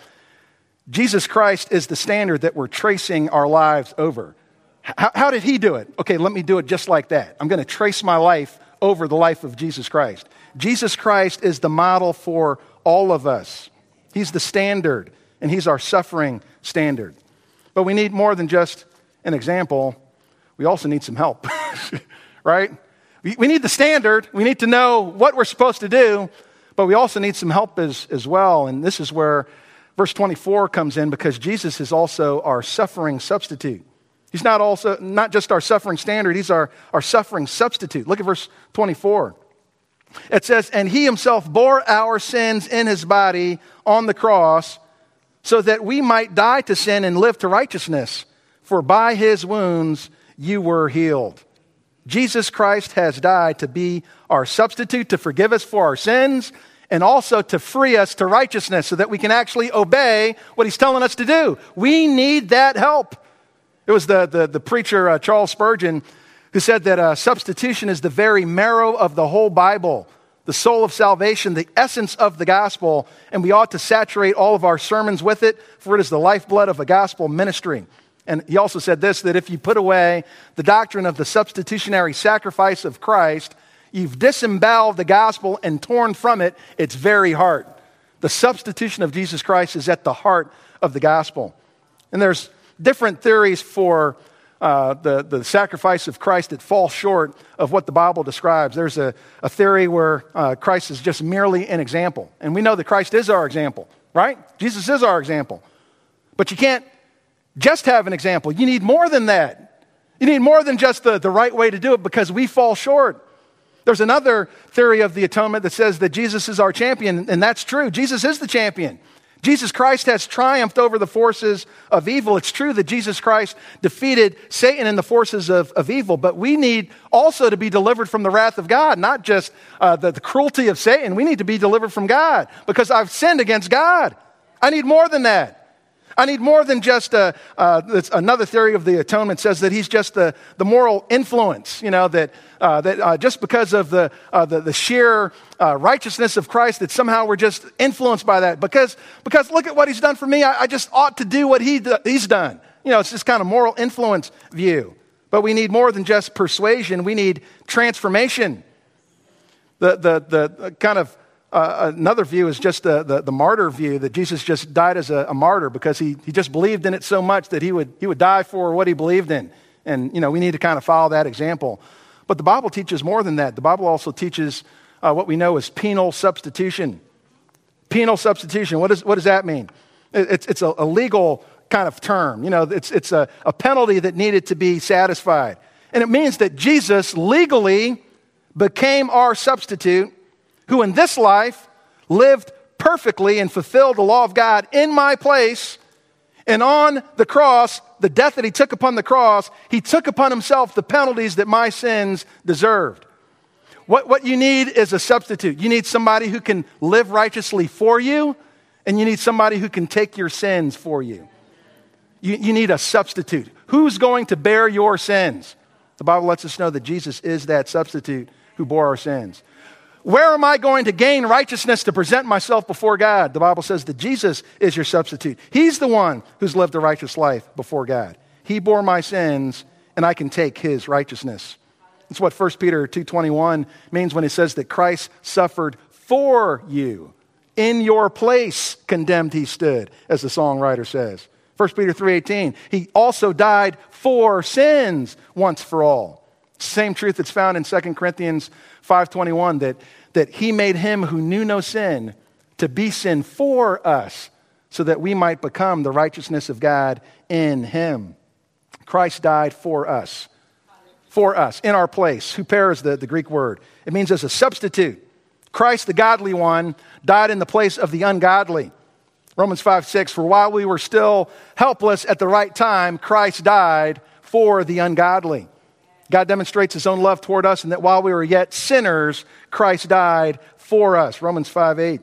Jesus Christ is the standard that we're tracing our lives over. How, how did he do it? Okay, let me do it just like that. I'm going to trace my life over the life of Jesus Christ. Jesus Christ is the model for all of us. He's the standard, and He's our suffering standard. But we need more than just an example, we also need some help, right? We need the standard. We need to know what we're supposed to do, but we also need some help as, as well. And this is where verse 24 comes in because Jesus is also our suffering substitute. He's not also not just our suffering standard, he's our, our suffering substitute. Look at verse 24. It says, And he himself bore our sins in his body on the cross, so that we might die to sin and live to righteousness. For by his wounds you were healed. Jesus Christ has died to be our substitute, to forgive us for our sins, and also to free us to righteousness so that we can actually obey what he's telling us to do. We need that help. It was the, the, the preacher, uh, Charles Spurgeon, who said that uh, substitution is the very marrow of the whole Bible, the soul of salvation, the essence of the gospel, and we ought to saturate all of our sermons with it, for it is the lifeblood of the gospel ministry. And he also said this that if you put away the doctrine of the substitutionary sacrifice of Christ, you've disemboweled the gospel and torn from it its very heart. The substitution of Jesus Christ is at the heart of the gospel. And there's different theories for uh, the, the sacrifice of Christ that fall short of what the Bible describes. There's a, a theory where uh, Christ is just merely an example. And we know that Christ is our example, right? Jesus is our example. But you can't just have an example. You need more than that. You need more than just the, the right way to do it because we fall short. There's another theory of the atonement that says that Jesus is our champion, and that's true. Jesus is the champion. Jesus Christ has triumphed over the forces of evil. It's true that Jesus Christ defeated Satan and the forces of, of evil, but we need also to be delivered from the wrath of God, not just uh, the, the cruelty of Satan. We need to be delivered from God because I've sinned against God. I need more than that. I need more than just a, uh, another theory of the atonement says that he's just the, the moral influence, you know, that, uh, that uh, just because of the, uh, the, the, sheer uh, righteousness of Christ, that somehow we're just influenced by that. Because, because look at what he's done for me. I, I just ought to do what he he's done. You know, it's this kind of moral influence view. But we need more than just persuasion, we need transformation. The, the, the kind of uh, another view is just the, the, the, martyr view that Jesus just died as a, a, martyr because he, he just believed in it so much that he would, he would die for what he believed in. And, you know, we need to kind of follow that example. But the Bible teaches more than that. The Bible also teaches uh, what we know as penal substitution. Penal substitution, what, is, what does that mean? It's, it's a, a legal kind of term. You know, it's, it's a, a penalty that needed to be satisfied. And it means that Jesus legally became our substitute, who in this life lived perfectly and fulfilled the law of God in my place. And on the cross, the death that he took upon the cross, he took upon himself the penalties that my sins deserved. What, what you need is a substitute. You need somebody who can live righteously for you, and you need somebody who can take your sins for you. You, you need a substitute. Who's going to bear your sins? The Bible lets us know that Jesus is that substitute who bore our sins. Where am I going to gain righteousness to present myself before God? The Bible says that Jesus is your substitute. He's the one who's lived a righteous life before God. He bore my sins, and I can take his righteousness. That's what 1 Peter 2:21 means when it says that Christ suffered for you. In your place condemned he stood, as the songwriter says. 1 Peter 3:18, he also died for sins once for all. Same truth that's found in 2 Corinthians 5:21 that, that he made him who knew no sin to be sin for us so that we might become the righteousness of God in him. Christ died for us. For us, in our place. Huper is the, the Greek word. It means as a substitute. Christ, the godly one, died in the place of the ungodly. Romans 5 6, for while we were still helpless at the right time, Christ died for the ungodly. God demonstrates his own love toward us, and that while we were yet sinners, Christ died for us. Romans 5 8.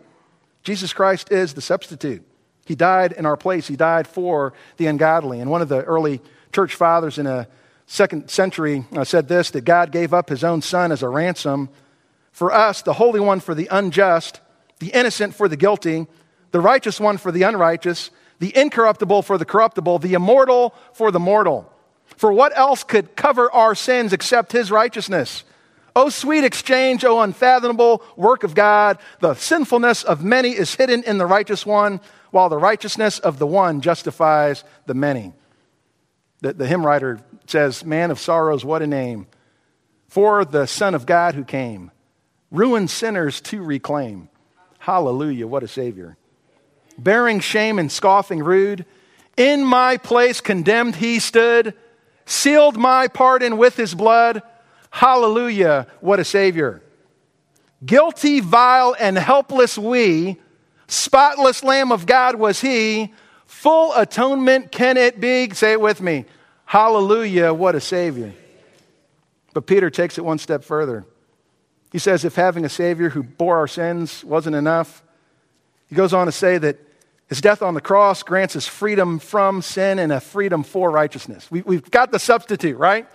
Jesus Christ is the substitute. He died in our place, he died for the ungodly. And one of the early church fathers in a second century uh, said this that God gave up his own son as a ransom for us, the Holy One for the unjust, the innocent for the guilty, the righteous one for the unrighteous, the incorruptible for the corruptible, the immortal for the mortal. For what else could cover our sins except his righteousness? O sweet exchange, O unfathomable work of God, the sinfulness of many is hidden in the righteous one, while the righteousness of the one justifies the many. The, the hymn writer says, Man of sorrows, what a name, for the Son of God who came, ruined sinners to reclaim. Hallelujah, what a Savior. Bearing shame and scoffing rude, in my place condemned he stood sealed my pardon with his blood. Hallelujah, what a Savior. Guilty, vile, and helpless we, spotless Lamb of God was he. Full atonement can it be? Say it with me. Hallelujah, what a Savior. But Peter takes it one step further. He says, if having a Savior who bore our sins wasn't enough, he goes on to say that his death on the cross grants us freedom from sin and a freedom for righteousness. We, we've got the substitute, right?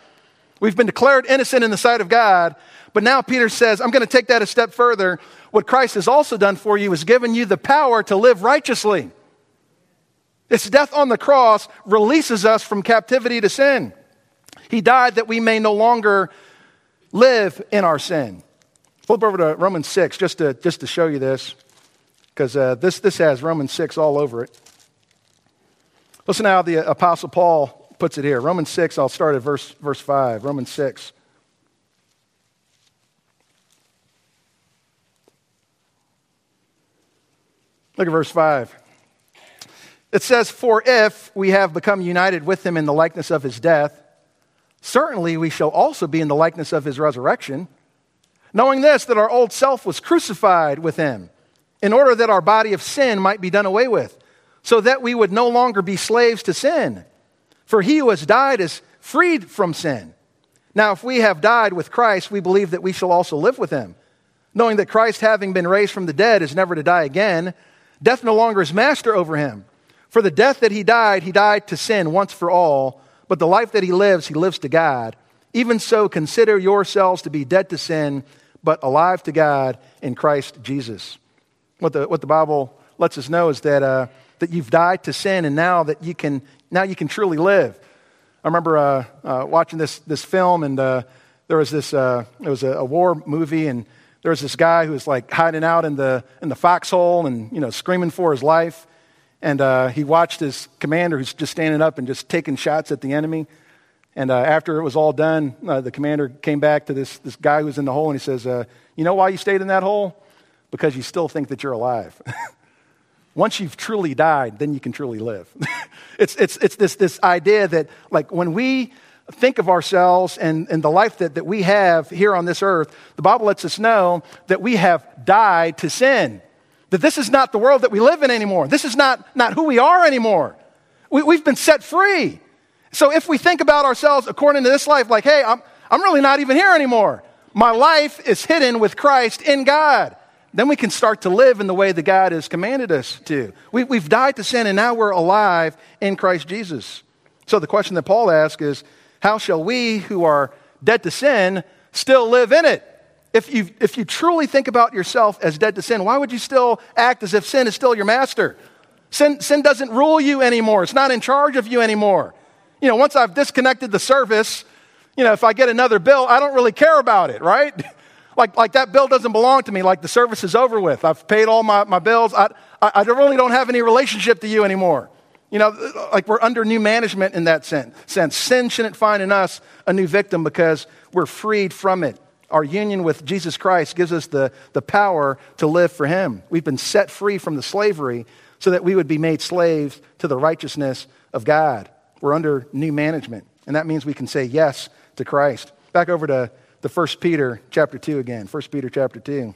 We've been declared innocent in the sight of God, but now Peter says, I'm going to take that a step further. What Christ has also done for you is given you the power to live righteously. His death on the cross releases us from captivity to sin. He died that we may no longer live in our sin. Flip over to Romans 6 just to, just to show you this because uh, this, this has Romans 6 all over it. Listen how the Apostle Paul puts it here. Romans 6, I'll start at verse, verse 5. Romans 6. Look at verse 5. It says, For if we have become united with him in the likeness of his death, certainly we shall also be in the likeness of his resurrection, knowing this, that our old self was crucified with him in order that our body of sin might be done away with, so that we would no longer be slaves to sin. For he who has died is freed from sin. Now, if we have died with Christ, we believe that we shall also live with him, knowing that Christ, having been raised from the dead, is never to die again. Death no longer is master over him. For the death that he died, he died to sin once for all, but the life that he lives, he lives to God. Even so, consider yourselves to be dead to sin, but alive to God in Christ Jesus. What the, what the Bible lets us know is that, uh, that you've died to sin and now that you can, now you can truly live. I remember uh, uh, watching this, this film and uh, there was this, uh, it was a, a, war movie and there was this guy who was like hiding out in the, in the foxhole and, you know, screaming for his life. And uh, he watched his commander who's just standing up and just taking shots at the enemy. And uh, after it was all done, uh, the commander came back to this, this guy who was in the hole and he says, uh, You know why you stayed in that hole? Because you still think that you're alive. once you've truly died, then you can truly live. it's, it's, it's this, this idea that, like, when we think of ourselves and, and the life that, that we have here on this earth, the Bible lets us know that we have died to sin. That this is not the world that we live in anymore. This is not, not who we are anymore. We, we've been set free. So if we think about ourselves according to this life, like, hey, I'm, I'm really not even here anymore. My life is hidden with Christ in God. Then we can start to live in the way that God has commanded us to. We, we've died to sin and now we're alive in Christ Jesus. So the question that Paul asks is how shall we who are dead to sin still live in it? If you, if you truly think about yourself as dead to sin, why would you still act as if sin is still your master? Sin, sin doesn't rule you anymore. It's not in charge of you anymore. You know, once I've disconnected the service, you know, if I get another bill, I don't really care about it, right? like, like that bill doesn't belong to me, like the service is over with. I've paid all my, my bills. I, I, I really don't have any relationship to you anymore. You know, like we're under new management in that sense. Sin shouldn't find in us a new victim because we're freed from it. Our union with Jesus Christ gives us the, the power to live for Him. We've been set free from the slavery so that we would be made slaves to the righteousness of God. We're under new management, and that means we can say yes to Christ. Back over to the 1 Peter chapter 2 again. 1 Peter chapter 2.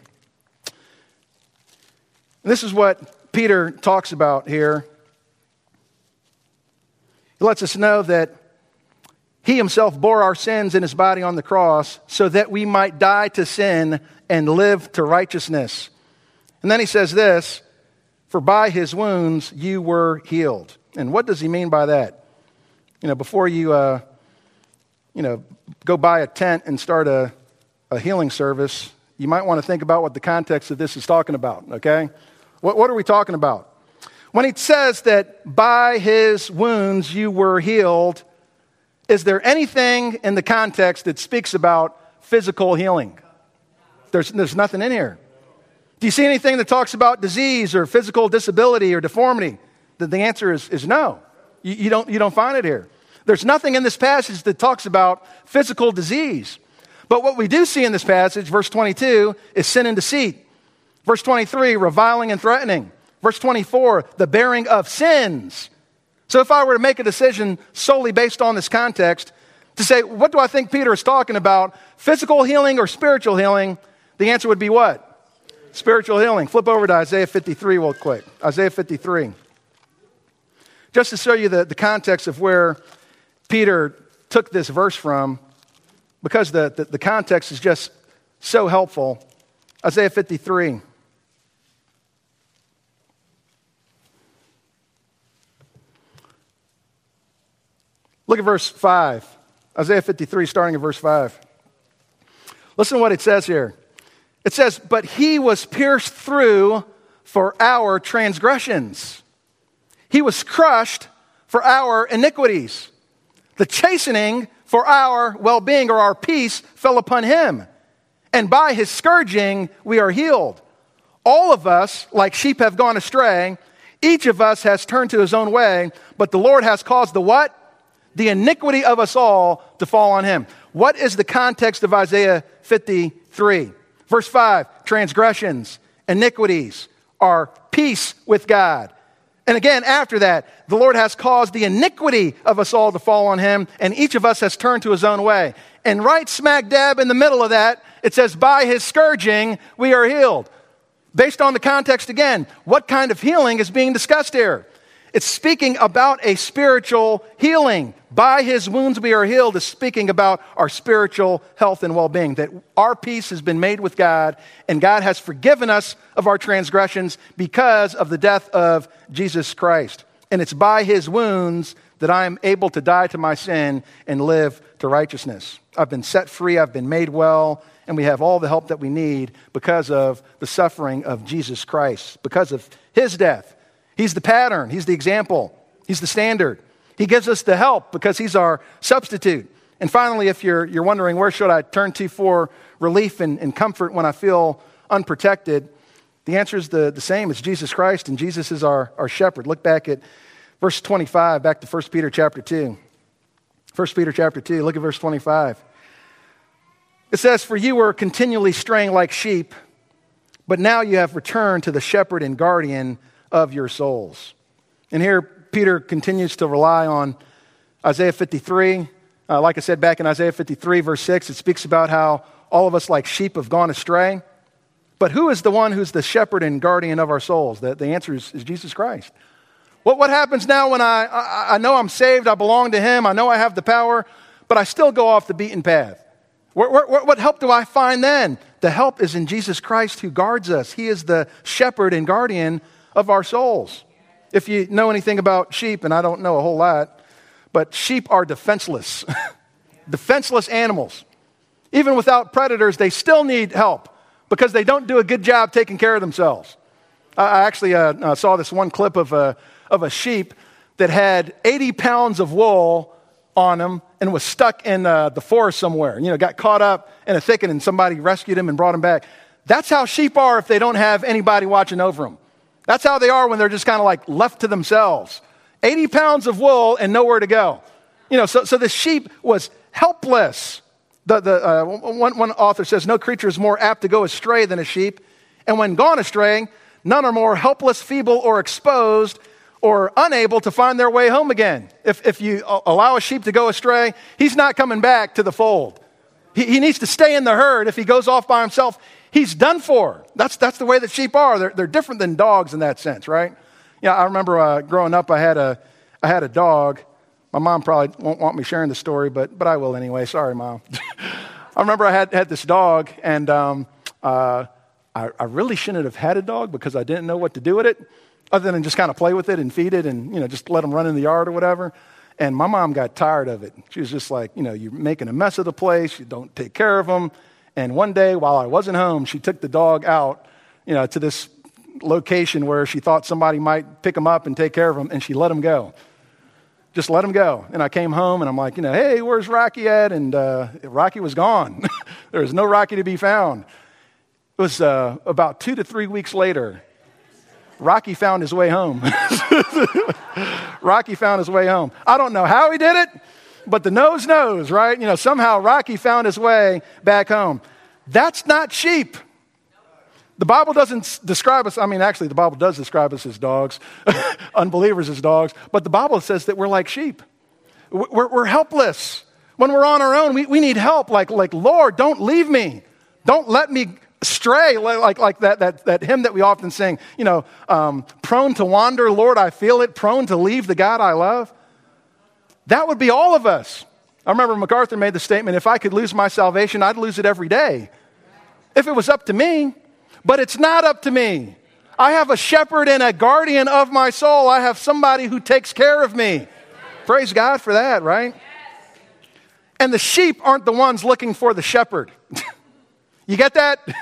this is what Peter talks about here he lets us know that he himself bore our sins in his body on the cross so that we might die to sin and live to righteousness. And then he says this For by his wounds you were healed. And what does he mean by that? You know, before you, uh, you know, go buy a tent and start a, a healing service, you might want to think about what the context of this is talking about, okay? What, what are we talking about? When it says that by his wounds you were healed, is there anything in the context that speaks about physical healing? There's, there's nothing in here. Do you see anything that talks about disease or physical disability or deformity? The, the answer is, is no. You, you, don't, you don't find it here. There's nothing in this passage that talks about physical disease. But what we do see in this passage, verse 22, is sin and deceit. Verse 23, reviling and threatening. Verse 24, the bearing of sins. So if I were to make a decision solely based on this context, to say, what do I think Peter is talking about, physical healing or spiritual healing, the answer would be what? Spiritual healing. Flip over to Isaiah 53 real quick. Isaiah 53. Just to show you the, the context of where Peter took this verse from, because the, the, the context is just so helpful. Isaiah 53. Look at verse 5. Isaiah 53, starting at verse 5. Listen to what it says here. It says, But he was pierced through for our transgressions, he was crushed for our iniquities. The chastening for our well being or our peace fell upon him. And by his scourging, we are healed. All of us, like sheep, have gone astray. Each of us has turned to his own way, but the Lord has caused the what? the iniquity of us all to fall on him. What is the context of Isaiah 53? Verse 5 transgressions, iniquities are peace with God. And again, after that, the Lord has caused the iniquity of us all to fall on him, and each of us has turned to his own way. And right smack dab in the middle of that, it says, By his scourging we are healed. Based on the context again, what kind of healing is being discussed here? It's speaking about a spiritual healing. By his wounds we are healed is speaking about our spiritual health and well being. That our peace has been made with God, and God has forgiven us of our transgressions because of the death of Jesus Christ. And it's by his wounds that I am able to die to my sin and live to righteousness. I've been set free, I've been made well, and we have all the help that we need because of the suffering of Jesus Christ, because of his death He's the pattern, He's the example, He's the standard. He gives us the help because He's our substitute. And finally, if you're, you're wondering where should I turn to for relief and, and comfort when I feel unprotected, the answer is the, the same. It's Jesus Christ, and Jesus is our, our shepherd. Look back at verse 25, back to 1 Peter chapter 2. 1 Peter chapter 2, look at verse 25. It says, For you were continually straying like sheep, but now you have returned to the shepherd and guardian of your souls. And here, Peter continues to rely on Isaiah 53. Uh, like I said back in Isaiah 53, verse 6, it speaks about how all of us, like sheep, have gone astray. But who is the one who's the shepherd and guardian of our souls? The, the answer is, is Jesus Christ. What, what happens now when I, I, I know I'm saved, I belong to Him, I know I have the power, but I still go off the beaten path? What help do I find then? The help is in Jesus Christ who guards us. He is the shepherd and guardian of our souls. If you know anything about sheep, and I don't know a whole lot, but sheep are defenseless, defenseless animals. Even without predators, they still need help because they don't do a good job taking care of themselves. I actually uh, uh, saw this one clip of a, of a sheep that had 80 pounds of wool on him and was stuck in uh, the forest somewhere. You know, got caught up in a thicket and somebody rescued him and brought him back. That's how sheep are if they don't have anybody watching over them. That's how they are when they're just kind of like left to themselves. 80 pounds of wool and nowhere to go. You know, so, so the sheep was helpless. The, the, uh, one, one author says, No creature is more apt to go astray than a sheep. And when gone astray, none are more helpless, feeble, or exposed or unable to find their way home again. If, if you allow a sheep to go astray, he's not coming back to the fold. He, he needs to stay in the herd. If he goes off by himself, he's done for. That's, that's the way that sheep are. They're, they're different than dogs in that sense, right? Yeah, I remember uh, growing up, I had, a, I had a dog my mom probably won't want me sharing the story, but, but I will anyway. Sorry, mom. I remember I had, had this dog, and um, uh, I, I, really shouldn't have had a dog because I didn't know what to do with it, other than just kind of play with it and feed it and you know just let them run in the yard or whatever. And my mom got tired of it. She was just like, you know, you're making a mess of the place. You don't take care of him. And one day, while I wasn't home, she took the dog out, you know, to this location where she thought somebody might pick him up and take care of him, and she let him go just let him go. And I came home and I'm like, you know, hey, where's Rocky at? And uh, Rocky was gone. there was no Rocky to be found. It was uh, about two to three weeks later. Rocky found his way home. Rocky found his way home. I don't know how he did it, but the nose knows, right? You know, somehow Rocky found his way back home. That's not sheep. The Bible doesn't describe us, I mean, actually, the Bible does describe us as dogs, unbelievers as dogs, but the Bible says that we're like sheep. We're, we're helpless. When we're on our own, we, we need help. Like, like, Lord, don't leave me. Don't let me stray, like, like that, that, that hymn that we often sing, you know, um, prone to wander, Lord, I feel it, prone to leave the God I love. That would be all of us. I remember MacArthur made the statement if I could lose my salvation, I'd lose it every day. If it was up to me, but it's not up to me. I have a shepherd and a guardian of my soul. I have somebody who takes care of me. Praise God for that, right? And the sheep aren't the ones looking for the shepherd. you get that?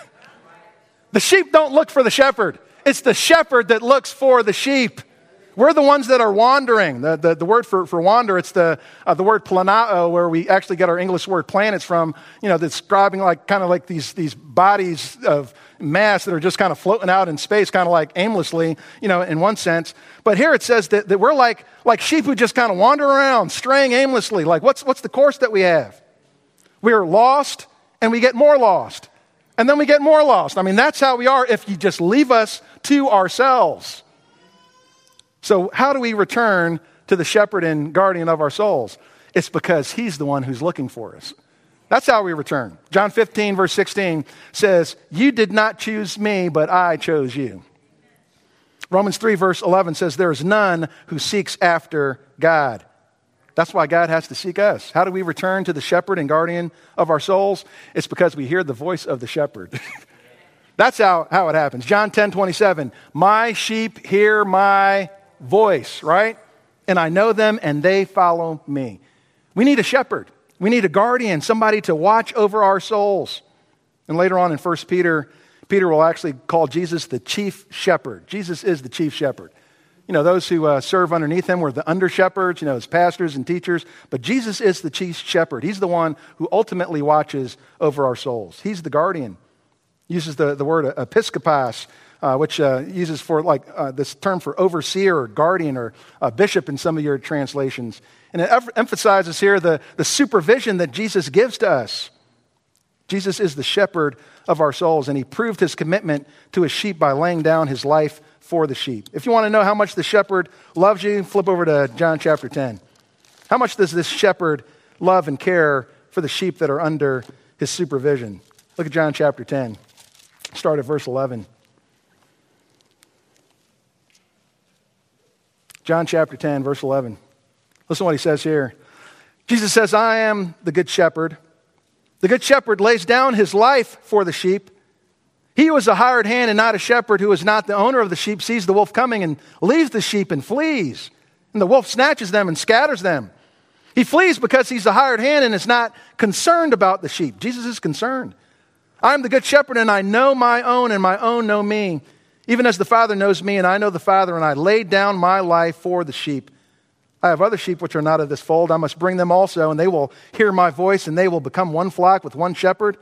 The sheep don't look for the shepherd, it's the shepherd that looks for the sheep. We're the ones that are wandering. The, the, the word for, for wander, it's the, uh, the word planao, where we actually get our English word planets from, you know, describing like kind of like these, these bodies of mass that are just kind of floating out in space, kind of like aimlessly, you know, in one sense. But here it says that, that we're like, like sheep who just kind of wander around, straying aimlessly. Like, what's, what's the course that we have? We are lost and we get more lost. And then we get more lost. I mean, that's how we are if you just leave us to ourselves. So, how do we return to the shepherd and guardian of our souls? It's because he's the one who's looking for us. That's how we return. John 15, verse 16 says, You did not choose me, but I chose you. Romans 3, verse 11 says, There is none who seeks after God. That's why God has to seek us. How do we return to the shepherd and guardian of our souls? It's because we hear the voice of the shepherd. That's how, how it happens. John 10, 27, My sheep hear my voice, right? And I know them and they follow me. We need a shepherd. We need a guardian, somebody to watch over our souls. And later on in 1 Peter, Peter will actually call Jesus the chief shepherd. Jesus is the chief shepherd. You know, those who uh, serve underneath him were the under shepherds, you know, as pastors and teachers. But Jesus is the chief shepherd. He's the one who ultimately watches over our souls. He's the guardian. Uses the, the word episkopos, uh, which uh, uses for like uh, this term for overseer or guardian or bishop in some of your translations. And it emphasizes here the, the supervision that Jesus gives to us. Jesus is the shepherd of our souls, and he proved his commitment to his sheep by laying down his life for the sheep. If you want to know how much the shepherd loves you, flip over to John chapter 10. How much does this shepherd love and care for the sheep that are under his supervision? Look at John chapter 10. Start at verse 11. John chapter 10, verse 11. Listen to what he says here. Jesus says, I am the good shepherd. The good shepherd lays down his life for the sheep. He who is a hired hand and not a shepherd, who is not the owner of the sheep, sees the wolf coming and leaves the sheep and flees. And the wolf snatches them and scatters them. He flees because he's a hired hand and is not concerned about the sheep. Jesus is concerned. I am the good shepherd, and I know my own, and my own know me. Even as the Father knows me, and I know the Father, and I laid down my life for the sheep. I have other sheep which are not of this fold. I must bring them also, and they will hear my voice, and they will become one flock with one shepherd.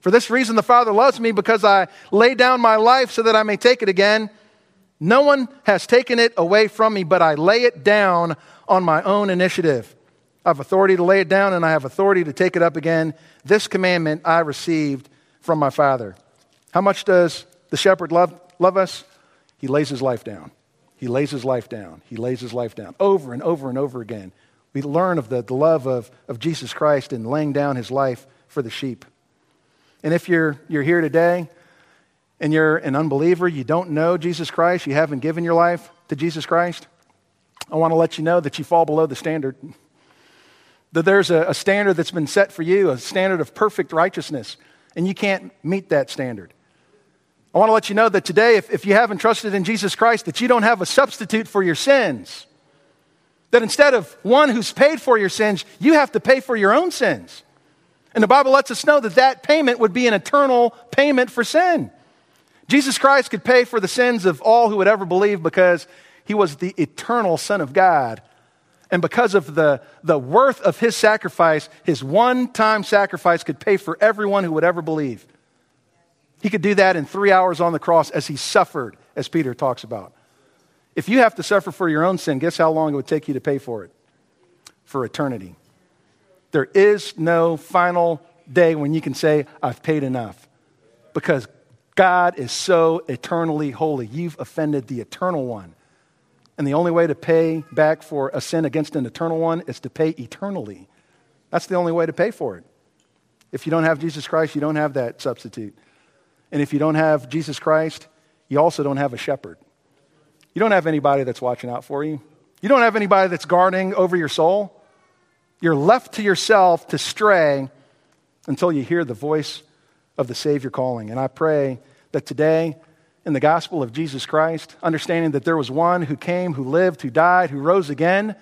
For this reason, the Father loves me, because I lay down my life so that I may take it again. No one has taken it away from me, but I lay it down on my own initiative. I have authority to lay it down, and I have authority to take it up again. This commandment I received from my Father. How much does the shepherd love, love us? He lays his life down. He lays his life down. He lays his life down over and over and over again. We learn of the, the love of, of Jesus Christ in laying down his life for the sheep. And if you're, you're here today and you're an unbeliever, you don't know Jesus Christ, you haven't given your life to Jesus Christ, I want to let you know that you fall below the standard. That there's a, a standard that's been set for you, a standard of perfect righteousness, and you can't meet that standard. I want to let you know that today, if, if you haven't trusted in Jesus Christ, that you don't have a substitute for your sins. That instead of one who's paid for your sins, you have to pay for your own sins. And the Bible lets us know that that payment would be an eternal payment for sin. Jesus Christ could pay for the sins of all who would ever believe because he was the eternal Son of God. And because of the, the worth of his sacrifice, his one time sacrifice could pay for everyone who would ever believe. He could do that in three hours on the cross as he suffered, as Peter talks about. If you have to suffer for your own sin, guess how long it would take you to pay for it? For eternity. There is no final day when you can say, I've paid enough. Because God is so eternally holy. You've offended the eternal one. And the only way to pay back for a sin against an eternal one is to pay eternally. That's the only way to pay for it. If you don't have Jesus Christ, you don't have that substitute. And if you don't have Jesus Christ, you also don't have a shepherd. You don't have anybody that's watching out for you. You don't have anybody that's guarding over your soul. You're left to yourself to stray until you hear the voice of the Savior calling. And I pray that today, in the gospel of Jesus Christ, understanding that there was one who came, who lived, who died, who rose again,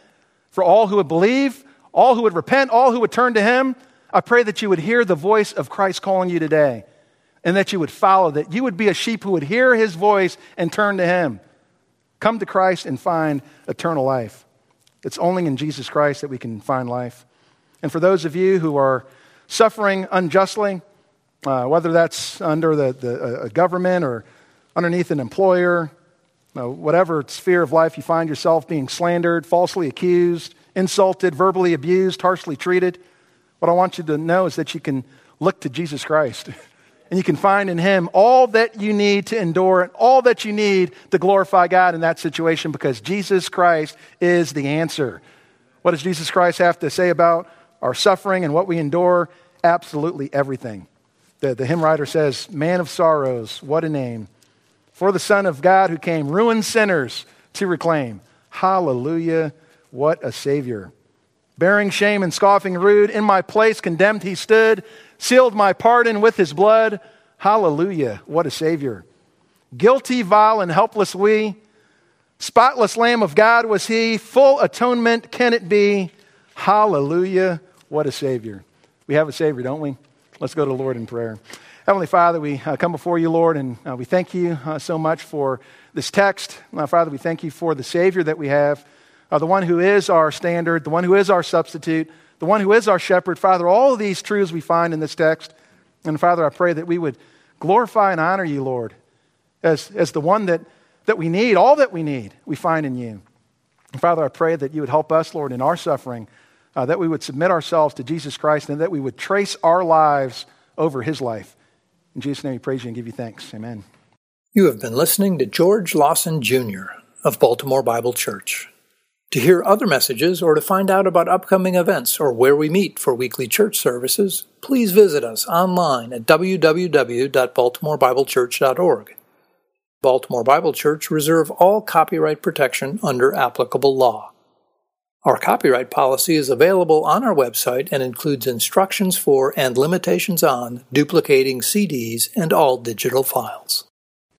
for all who would believe, all who would repent, all who would turn to Him, I pray that you would hear the voice of Christ calling you today and that you would follow, that you would be a sheep who would hear his voice and turn to him. Come to Christ and find eternal life. It's only in Jesus Christ that we can find life. And for those of you who are suffering unjustly, uh, whether that's under the, the uh, government or underneath an employer, uh, whatever sphere of life you find yourself being slandered, falsely accused, insulted, verbally abused, harshly treated, what I want you to know is that you can look to Jesus Christ. and you can find in Him all that you need to endure and all that you need to glorify God in that situation because Jesus Christ is the answer. What does Jesus Christ have to say about our suffering and what we endure? Absolutely everything. The, the hymn writer says, Man of sorrows, what a name. For the Son of God who came, ruined sinners to reclaim. Hallelujah, what a Savior. Bearing shame and scoffing rude, in my place condemned he stood sealed my pardon with his blood. Hallelujah. What a Savior. Guilty, vile, and helpless we. Spotless Lamb of God was he. Full atonement can it be. Hallelujah. What a Savior. We have a Savior, don't we? Let's go to the Lord in prayer. Heavenly Father, we uh, come before you, Lord, and uh, we thank you uh, so much for this text. Uh, Father, we thank you for the Savior that we have, uh, the one who is our standard, the one who is our substitute, the one who is our shepherd. Father, all of these truths we find in this text. And Father, I pray that we would glorify and honor you, Lord, as, as the one that, that we need, all that we need, we find in you. And Father, I pray that you would help us, Lord, in our suffering, uh, that we would submit ourselves to Jesus Christ, and that we would trace our lives over his life. In Jesus' name we praise you and give you thanks. Amen. You have been listening to George Lawson Jr. of Baltimore Bible Church. To hear other messages or to find out about upcoming events or where we meet for weekly church services, please visit us online at www.baltimorebiblechurch.org. Baltimore Bible Church reserve all copyright protection under applicable law. Our copyright policy is available on our website and includes instructions for and limitations on duplicating CDs and all digital files.